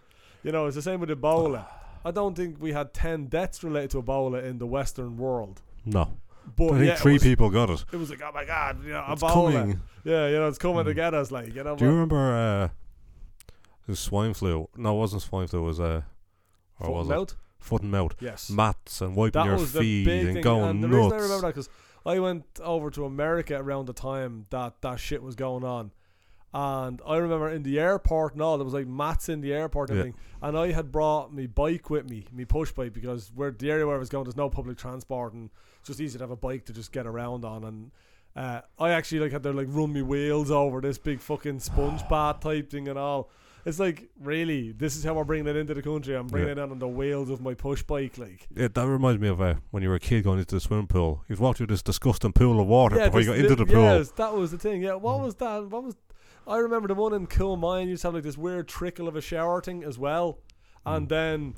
You know, it's the same with Ebola. I don't think we had ten deaths related to Ebola in the Western world. No. But I think yeah, three was, people got it. it was like, oh my god, you know, It's Ebola. coming. Yeah, you know, it's coming to Mm. get us, like, you know. Do you remember uh, the swine flu? No, it wasn't swine flu. It was uh, or Foot was and it foot and mouth? Yes. Mats and wiping that your the feet and thing. going and the nuts. reason I remember that because I went over to America around the time that that shit was going on, And I remember in the airport and all, there was like mats in the airport and Yeah. everything. And I had brought my bike with me, my push bike, because where the area where I was going, there's no public transport and it's just easy to have a bike to just get around on. And uh, I actually like had to like run my wheels over this big fucking sponge bath type thing and all. It's like really, this is how we're bringing it into the country. I'm bringing Yeah. it on the wheels of my push bike, like. Yeah, that reminds me of uh, when you were a kid going into the swimming pool. You've walked through this disgusting pool of water before you got into li- the pool. Yes, that was the thing. Yeah, what Mm. was that? What was? I remember the one in Coolmine used to have like this weird trickle of a shower thing as well, and Mm. then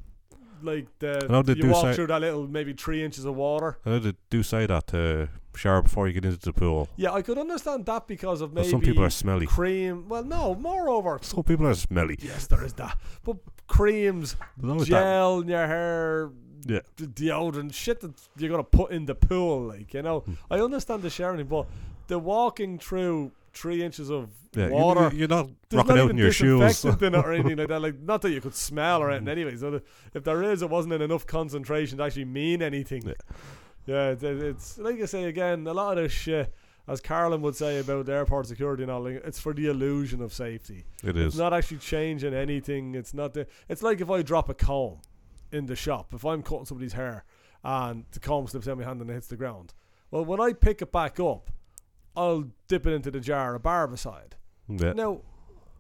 like the I know they you do walk say- through that little maybe three inches of water. I know they do say that to shower before you get into the pool. Yeah, I could understand that because of But maybe some people are smelly. cream. Well, no, moreover. Some people are smelly. Yes, there is that. But creams, There's always that. gel in your hair, Yeah. d- deodorant, shit that you're gonna put in the pool, like you know. Hmm. I understand the showering, but the walking through three inches of Yeah, water. You, are not There's rocking not out in your shoes. Mm. in it or anything like that. Like, not that you could smell or anything anyway. So the, if there is, it wasn't in enough concentration to actually mean anything. Yeah. Yeah, it, it's like I say again. A lot of this shit, as Carolyn would say about airport security and all, like, it's for the illusion of safety. it It's not actually changing anything. It's not. The, it's like if I drop a comb in the shop. If I'm cutting somebody's hair and the comb slips out of my hand and it hits the ground. Well, when I pick it back up, I'll dip it into the jar of barbicide. Yeah. Now,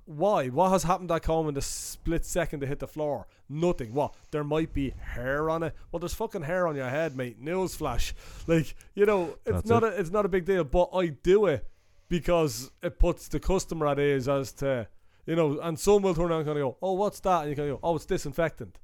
why? What has happened to that comb in the split second to hit the floor? Nothing. What? There might be hair on it. Well, there's fucking hair on your head, mate. Newsflash. Like you know, it's That's not it. a it's not a big deal. But I do it because it puts the customer at ease as to you know. And some will turn around and kind of go, "Oh, what's that?" And you kind of go, "Oh, it's disinfectant."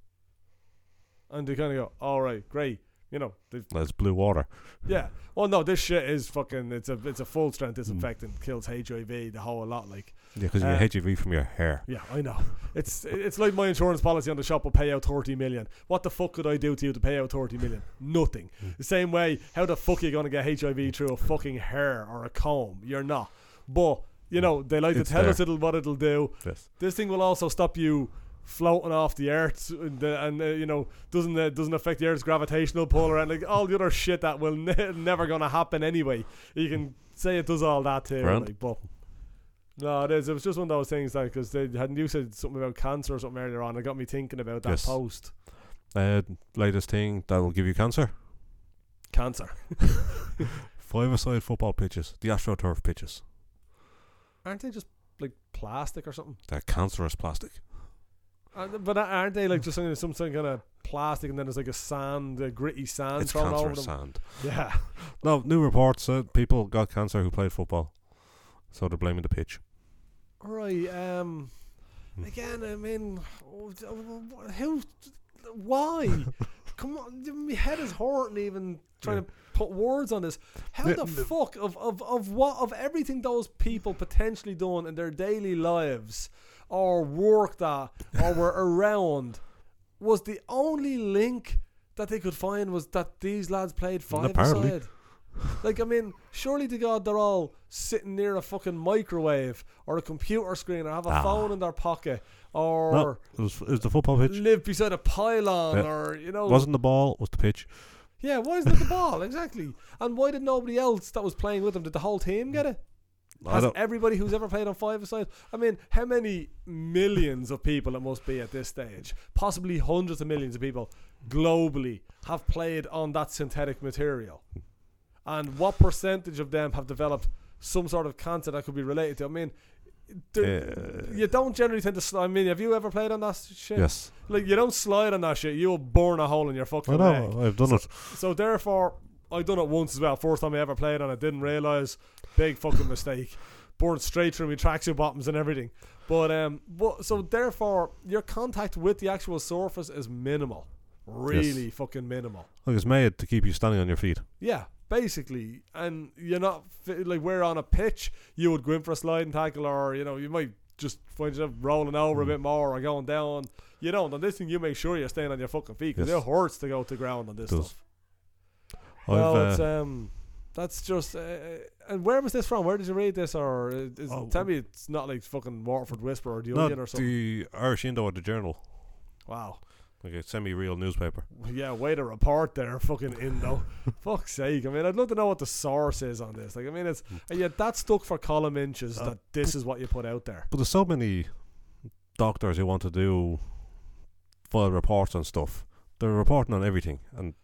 And they kind of go, "All right, great." You know, That's blue water. yeah. Well, no, this shit is fucking. It's a it's a full Mm. strength disinfectant. Kills HIV, the whole lot. Like, Yeah, because you Uh, get HIV from your hair. yeah, I know. It's it's like my insurance policy on the shop will pay out thirty million. What the fuck could I do to you to pay out thirty million? Nothing. Mm. The same way, how the fuck are you gonna get HIV through a fucking hair or a comb? You're not. But you know they like It's to tell there. us it'll what it'll do. Yes. This thing will also stop you floating off the earth and, and uh, you know doesn't uh, doesn't affect the earth's gravitational pull or anything. Like all the other shit that will ne- never gonna happen anyway. You can say it does all that too, like, but. No, it is. It was just one of those things, like, because they hadn't you said something about cancer or something earlier on. It got me thinking about that Yes. post. Uh, latest thing that will give you cancer. Cancer. Five-a-side football pitches. The AstroTurf pitches. Aren't they just like plastic or something? They're cancerous plastic. Aren't- But aren't they like just some, some kind of plastic and then there's like a sand, a gritty sand it's thrown over cancerous them? sand. Yeah. No, new reports said people got cancer who played football. So they're blaming the pitch. Right. Um. Hmm. Again, I mean, who? Why? Come on, my head is hurting even trying Yeah. to put words on this. How Yeah, the the- fuck of, of of what of everything those people potentially done in their daily lives or work that or were around was the only link that they could find was that these lads played five Apparently. aside. Like I mean, surely to God they're all sitting near a fucking microwave or a computer screen or have a Ah. phone in their pocket or No, it was, it was the football pitch. live beside a pylon Yeah. or you know Wasn't the ball, was the pitch. Yeah, why isn't it the ball? Exactly. And why did nobody else that was playing with them? Did the whole team get it? Has everybody who's ever played on five aside? I mean, how many millions of people it must be at this stage? Possibly hundreds of millions of people globally have played on that synthetic material. And what percentage of them have developed some sort of cancer that could be related to? I mean, there- Uh, you don't generally tend to. Sl- I mean, have you ever played on that shit? yes. Like you don't slide on that shit. You'll burn a hole in your fucking I leg. know, I've done it. So therefore, I done it once as well. First time I ever played on it, didn't realize. Big fucking mistake. Burned straight through my tracksuit bottoms and everything. But um, but so therefore, your contact with the actual surface is minimal. Really fucking minimal. Look, it's made to keep you standing on your feet. Yeah, basically, and you're not like we're on a pitch. You would go in for a sliding tackle, or you know, you might just find yourself rolling over a Mm. bit more or going down. You don't. On this thing, you make sure you're staying on your fucking feet because Yes. it hurts to go to ground on this stuff. Well, uh, it's um, that's just. Uh, and where was this from? Where did you read this? Or is, is, Oh. tell me it's not like fucking Waterford Whisper or the Onion or something. the Irish Indo at the Journal. wow. like a semi-real newspaper. Yeah, way to report there, fucking Indo. Fuck's sake. I mean, I'd love to know what the source is on this. Like, I mean, it's and yet that's stuck for column inches Uh, that this is what you put out there. But there's so many doctors who want to do file reports and stuff. They're reporting on everything, and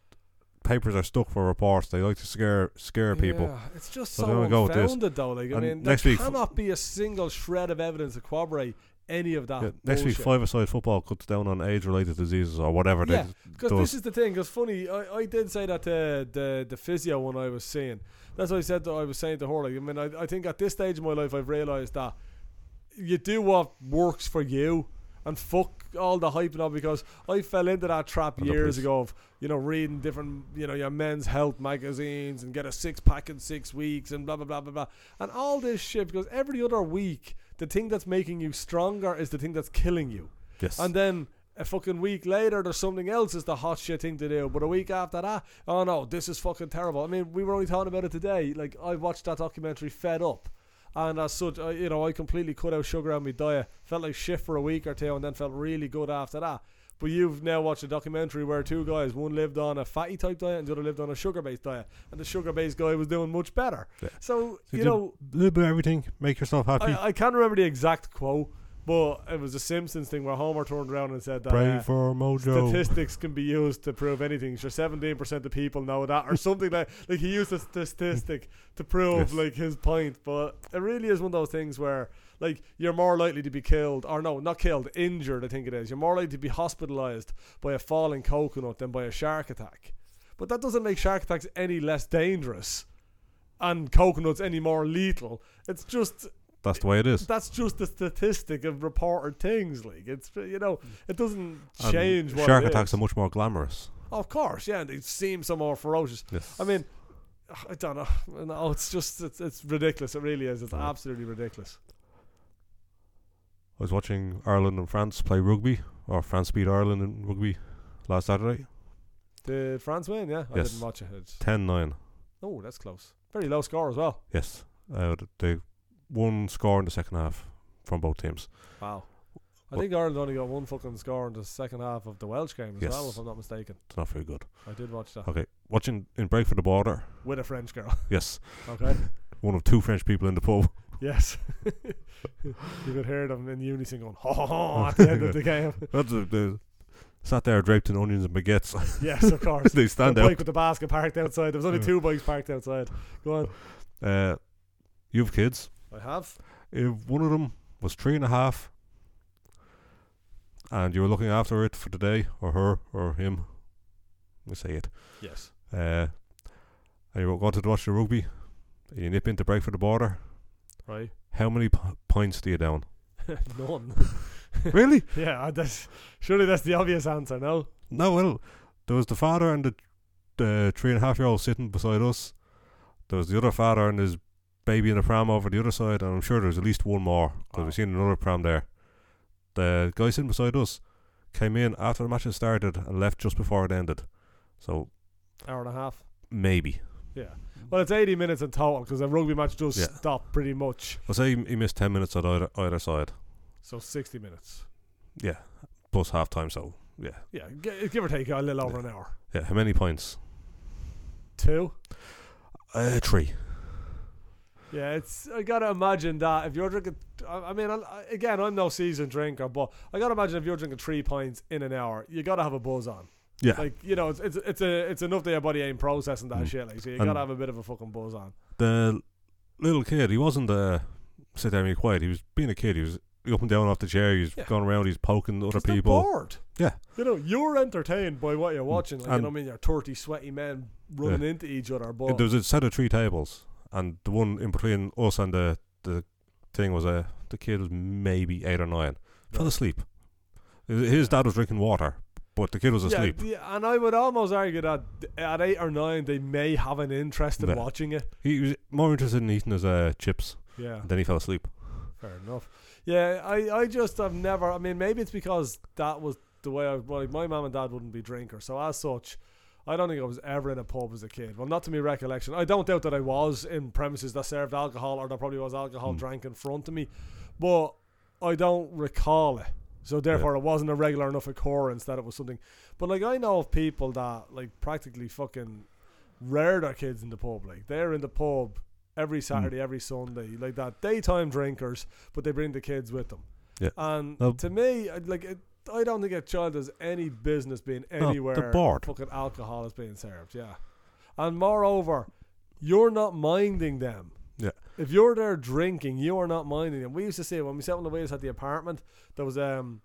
papers are stuck for reports. They like to scare scare people. It's just So so there we go with this. unfounded, though. Like, I And mean, next there week- cannot be a single shred of evidence to corroborate any of that. Yeah, next week, five-a-side football cuts down on age-related diseases or whatever. Yeah, Because this is the thing. Because funny, I, I did say that to the the physio when I was seeing. That's what I said. That I was saying to her. Like, I mean, I, I think at this stage of my life, I've realised that you do what works for you, and fuck all the hype and all. Because I fell into that trap years ago of you know reading different you know your men's health magazines and get a six pack in six weeks and blah blah blah blah blah and all this shit. Because every other week, the thing that's making you stronger is the thing that's killing you. yes, And then a fucking week later, there's something else is the hot shit thing to do. But a week after that, oh no, this is fucking terrible. I mean, we were only talking about it today. Like I watched that documentary, Fed Up, and as such, I, you know, I completely cut out sugar on my diet. Felt like shit for a week or two, and then felt really good after that. But you've now watched a documentary where two guys, one lived on a fatty type diet and the other lived on a sugar based diet, and the sugar based guy was doing much better. Yeah. So So you know, a little bit of everything. Make yourself happy. I, I can't remember the exact quote, but it was a Simpsons thing where Homer turned around and said that. Uh, for Mojo. statistics can be used to prove anything. Sure, seventeen percent of people know that, or something like. Like he used a statistic to prove Yes. like his point, but it really is one of those things where like you're more likely to be killed, or no, not killed, injured. I think it is. You're more likely to be hospitalized by a falling coconut than by a shark attack. But that doesn't make shark attacks any less dangerous, and coconuts any more lethal. It's just That's the way it is. that's just the statistic of reported things. Like it's you know it doesn't change what shark attacks is. are much more glamorous. Of course, yeah, and they seem so more ferocious. Yes. I mean, I don't know. No, it's just it's, it's ridiculous. It really is. It's Yeah. absolutely ridiculous. I was watching Ireland and France play rugby, or France beat Ireland in rugby last Saturday. Did France win? Yeah, I didn't watch it. It's, 10 9. oh, that's close. Very low score as well. Yes. Uh, th- they one score in the second half from both teams. Wow. I What- think Ireland only got one fucking score in the second half of the Welsh game as Yes. well, if I'm not mistaken. It's not very good. I did watch that Okay. Watching in Break for the Border. with a French girl. Yes. Okay. One of two French people in the pub. yes. you could hear them in unison going, ho ho ho, at the end of the game. That's a, they sat there draped in onions and baguettes. yes, of course. they stand the out. bike with the basket parked outside. There was only two bikes parked outside. Go on. Uh, you have kids. I have. If one of them was three and a half, and you were looking after it for the day, or her, or him, let me say it, Yes. uh, and you going to watch the rugby, and you nip into break for the border, Right. how many p- points do you down? None. really? yeah, that's surely that's the obvious answer. No. No, well, there was the father and the, the three and a half year old sitting beside us. There was the other father and his baby in a pram over the other side, and I'm sure there's at least one more because Wow. we've seen another pram there. The guy sitting beside us came in after the match had started and left just before it ended. So Hour and a half. maybe. Yeah. Well, it's 80 minutes in total because a rugby match does Yeah. stop pretty much. I'll say he missed 10 minutes at either, either side. So 60 minutes. Yeah. Plus half time, so yeah. Yeah, g- give or take a little over Yeah. an hour. Yeah, how many points? Two. Uh, three. Yeah, it's. I gotta imagine that if you're drinking, I, I mean, I, again, I'm no seasoned drinker, but I gotta imagine if you're drinking three pints in an hour, you gotta have a buzz on. Yeah. Like you know, it's it's it's a it's enough that your body ain't processing that Mm. shit. Like so, you And- gotta have a bit of a fucking buzz on. the little kid, he wasn't uh, sit there and be quiet. He was being a kid. He was up and down off the chair. He was Yeah. going around. He's poking other people. bored. Yeah. You know, you're entertained by what you're watching. Like, you know, what I mean, you're thirty sweaty men running into each other. But There was a set of three tables, and the one in between us and the the thing was a the kid was maybe eight or nine. Fell asleep. His his dad was drinking water, but the kid was asleep. yeah, and I would almost argue that at eight or nine, they may have an interest in Yeah. watching it. He was more interested in eating his uh, chips. Yeah. And then he fell asleep. Fair enough. Yeah, I, I just have never. I mean, maybe it's because that was the way I. Well, like my mom and dad wouldn't be drinkers, so as such, I don't think I was ever in a pub as a kid. Well, not to me recollection. I don't doubt that I was in premises that served alcohol, or there probably was alcohol Hmm. drank in front of me, but I don't recall it. So therefore, it wasn't a regular enough occurrence that it was something. But like I know of people that like practically fucking rear their kids in the pub. Like they're in the pub every Saturday, every Sunday, like that daytime drinkers, but they bring the kids with them. Yeah. And No. to me, like it, I don't think a child has any business being No, they're anywhere fucking alcohol is being served. Yeah. And moreover, you're not minding them. Yeah. If you're there drinking, you are not minding them. We used to say when we sat on the quays at the apartment, there was um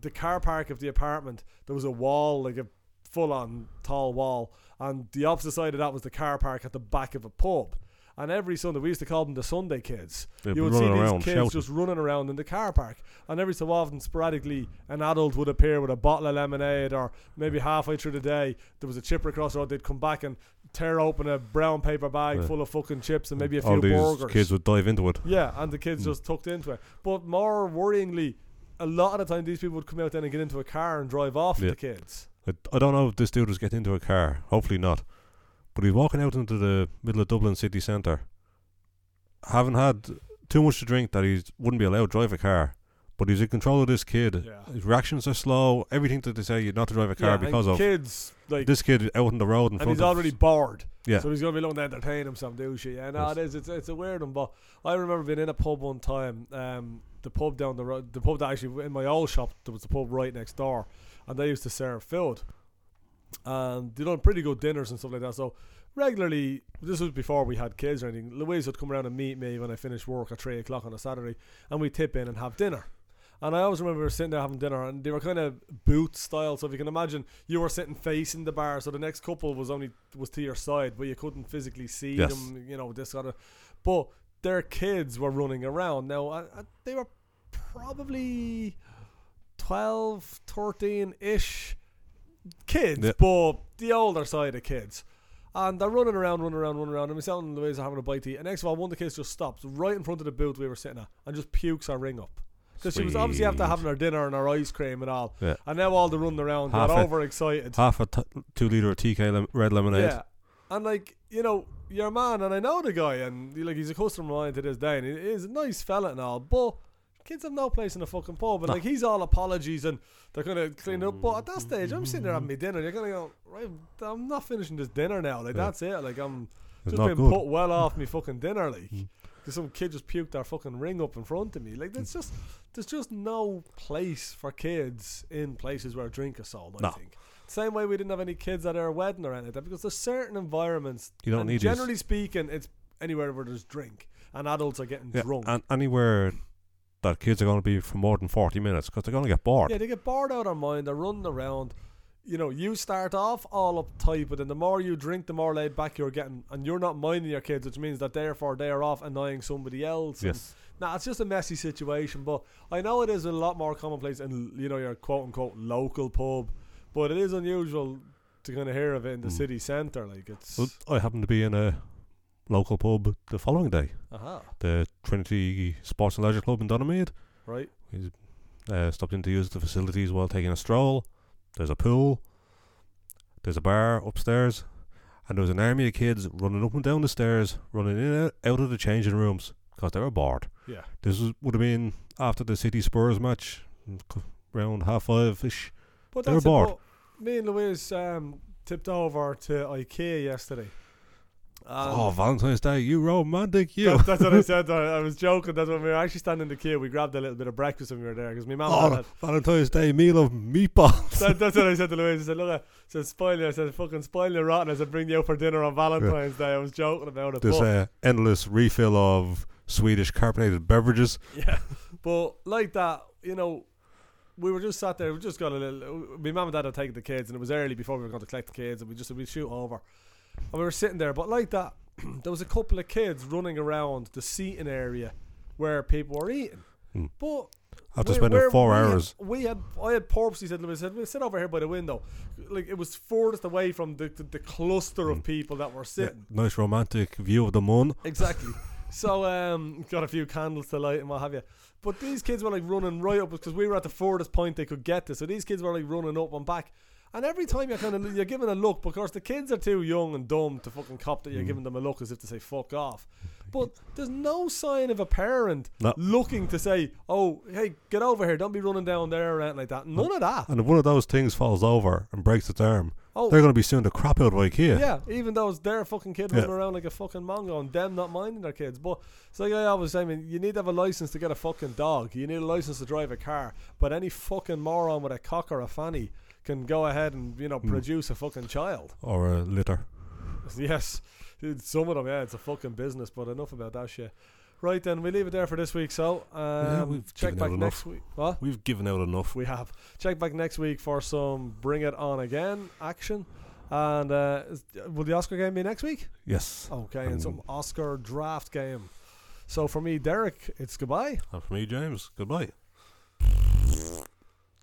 the car park of the apartment. There was a wall, like a full on tall wall, and the opposite side of that was the car park at the back of a pub. And every Sunday, we used to call them the Sunday kids. They'd you would see these kids shouting. just running around in the car park, and every so often, sporadically, an adult would appear with a bottle of lemonade, or maybe halfway through the day, there was a chipper across the road. They'd come back and tear open a brown paper bag Yeah. full of fucking chips and maybe a All few these burgers. kids would dive into it. Yeah, and the kids Mm. just tucked into it. But more worryingly, a lot of the time these people would come out then and get into a car and drive off with Yeah. the kids. I, I don't know if this dude was getting into a car. Hopefully not. But he's walking out into the middle of Dublin city centre, having had too much to drink that he wouldn't be allowed to drive a car. But he's in control of this kid. Yeah. His reactions are slow. Everything that they say you not to drive a car yeah, because and of kids like this kid out on the road in and front he's of already bored. yeah. So he's gonna be looking to entertain himself, do she? Yeah, no, Yes. it is. It's it's a weird one, but I remember being in a pub one time. Um, the pub down the road, the pub that actually in my old shop, there was the pub right next door, and they used to serve food, and they done pretty good dinners and stuff like that. So regularly, this was before we had kids or anything. Louise would come around and meet me when I finished work at three o'clock on a Saturday, and we tip in and have dinner. And I always remember we were sitting there having dinner, and they were kind of booth style. So if you can imagine, you were sitting facing the bar, so the next couple was only was to your side, but you couldn't physically see Yes. them. You know this sort of. But their kids were running around. Now I, I, they were probably 12, 13 ish kids, but the older side of kids. And they're running around, running around, running around. And myself and Louise are having a bite to eat. And next of all, one of the kids just stops right in front of the booth we were sitting at and just pukes her ring up. Because she was obviously after having her dinner and her ice cream and all. Yeah. And now all the running around, Half got a- overexcited. half a t- two liter of TK lem- red lemonade. Yeah. And like, you know, your man, and I know the guy, and like he's a customer of mine to this day, and he is a nice fella and all, but kids have no place in the fucking pub. And No. like, he's all apologies and they're of cleaning up. But at that stage, I'm sitting there having my dinner. You're going to go, right, I'm not finishing this dinner now. Like, Yeah. that's it. Like, I'm It's just been good. put well off me fucking dinner. Like, Mm. because some kid just puked their fucking ring up in front of me. Like, there's just, there's just no place for kids in places where drink is sold, I No. think. Same way we didn't have any kids at our wedding or anything because there's certain environments. You don't need Generally speaking, it's anywhere where there's drink and adults are getting Yeah, drunk. and anywhere that kids are going to be for more than 40 minutes because they're going to get bored. Yeah, they get bored out of their mind. They're running around. You know, you start off all uptight, but then the more you drink, the more laid back you're getting, and you're not minding your kids, which means that therefore they are off annoying somebody else. and- Yes. Nah, it's just a messy situation, but I know it is a lot more commonplace in you know your quote unquote local pub, but it is unusual to kind of hear of it in the Mm. city centre. Like it's Well, I happen to be in a local pub the following day, aha the Trinity Sports and Leisure Club in Donaghmede. right. Uh, stopped in to use the facilities while taking a stroll. There's a pool. There's a bar upstairs. And there was an army of kids running up and down the stairs, running in and out of the changing rooms because they were bored. Yeah, This was, would have been after the City Spurs match, around half five ish. but They were bored. Me and Louise um, tipped over to IKEA yesterday. Um, oh, Valentine's Day, you romantic, you. That- that's what I said. I, I was joking. That's when we were actually standing in the queue. We grabbed a little bit of breakfast when we were there because my mum Oh, had. Valentine's Day meal of meatballs. That, that's what I said to Louise. I said, "Look, I said spoil you." I said, "Fucking spoil you rotten." I said, "Bring you out for dinner on Valentine's Day." I was joking about it. This uh, endless refill of Swedish carbonated beverages. yeah, but like that, you know, we were just sat there. We just got a little. My mum and dad had taken the kids, and it was early before we were going to collect the kids, and we just we'd shoot over. And we were sitting there, but like that, there was a couple of kids running around the seating area where people were eating. Hmm. But After spending four we had- hours. we had, I had purposely said to I said, "We'll sit over here by the window. Like it was furthest away from the, the, the cluster of Mm. people that were Yeah, sitting. nice romantic view of the moon. Exactly. so um, got a few candles to light and what have you. But these kids were like running right up because we were at the furthest point they could get to. So these kids were like running up and back. And every time you're kind of you're giving a look, because the kids are too young and dumb to fucking cop that you're Mm. giving them a look as if to say fuck off. But there's no sign of a parent No. looking to say, "Oh, hey, get over here! Don't be running down there or anything like that." None of that. And if one of those things falls over and breaks its arm, Oh, they're going to be suing the crap out of IKEA. Yeah, even though it's their fucking kid Yeah. running around like a fucking mongo and them not minding their kids. But it's like I always say, I mean, you need to have a license to get a fucking dog. You need a license to drive a car. But any fucking moron with a cock or a fanny can go ahead and, you know, Mm. produce a fucking child. Or a litter. yes. Some of them, yeah, it's a fucking business, but enough about that shit. Right then, we leave it there for this week. So, um, we've check back next week. What? We've given out enough. We have. Check back next week for some Bring It On Again action. And uh, is- will the Oscar game be next week? Yes. Okay, and some Um, Oscar draft game. So for me, Derek, it's goodbye. And for me, James, goodbye.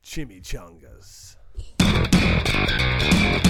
Chimichangas. Thank you.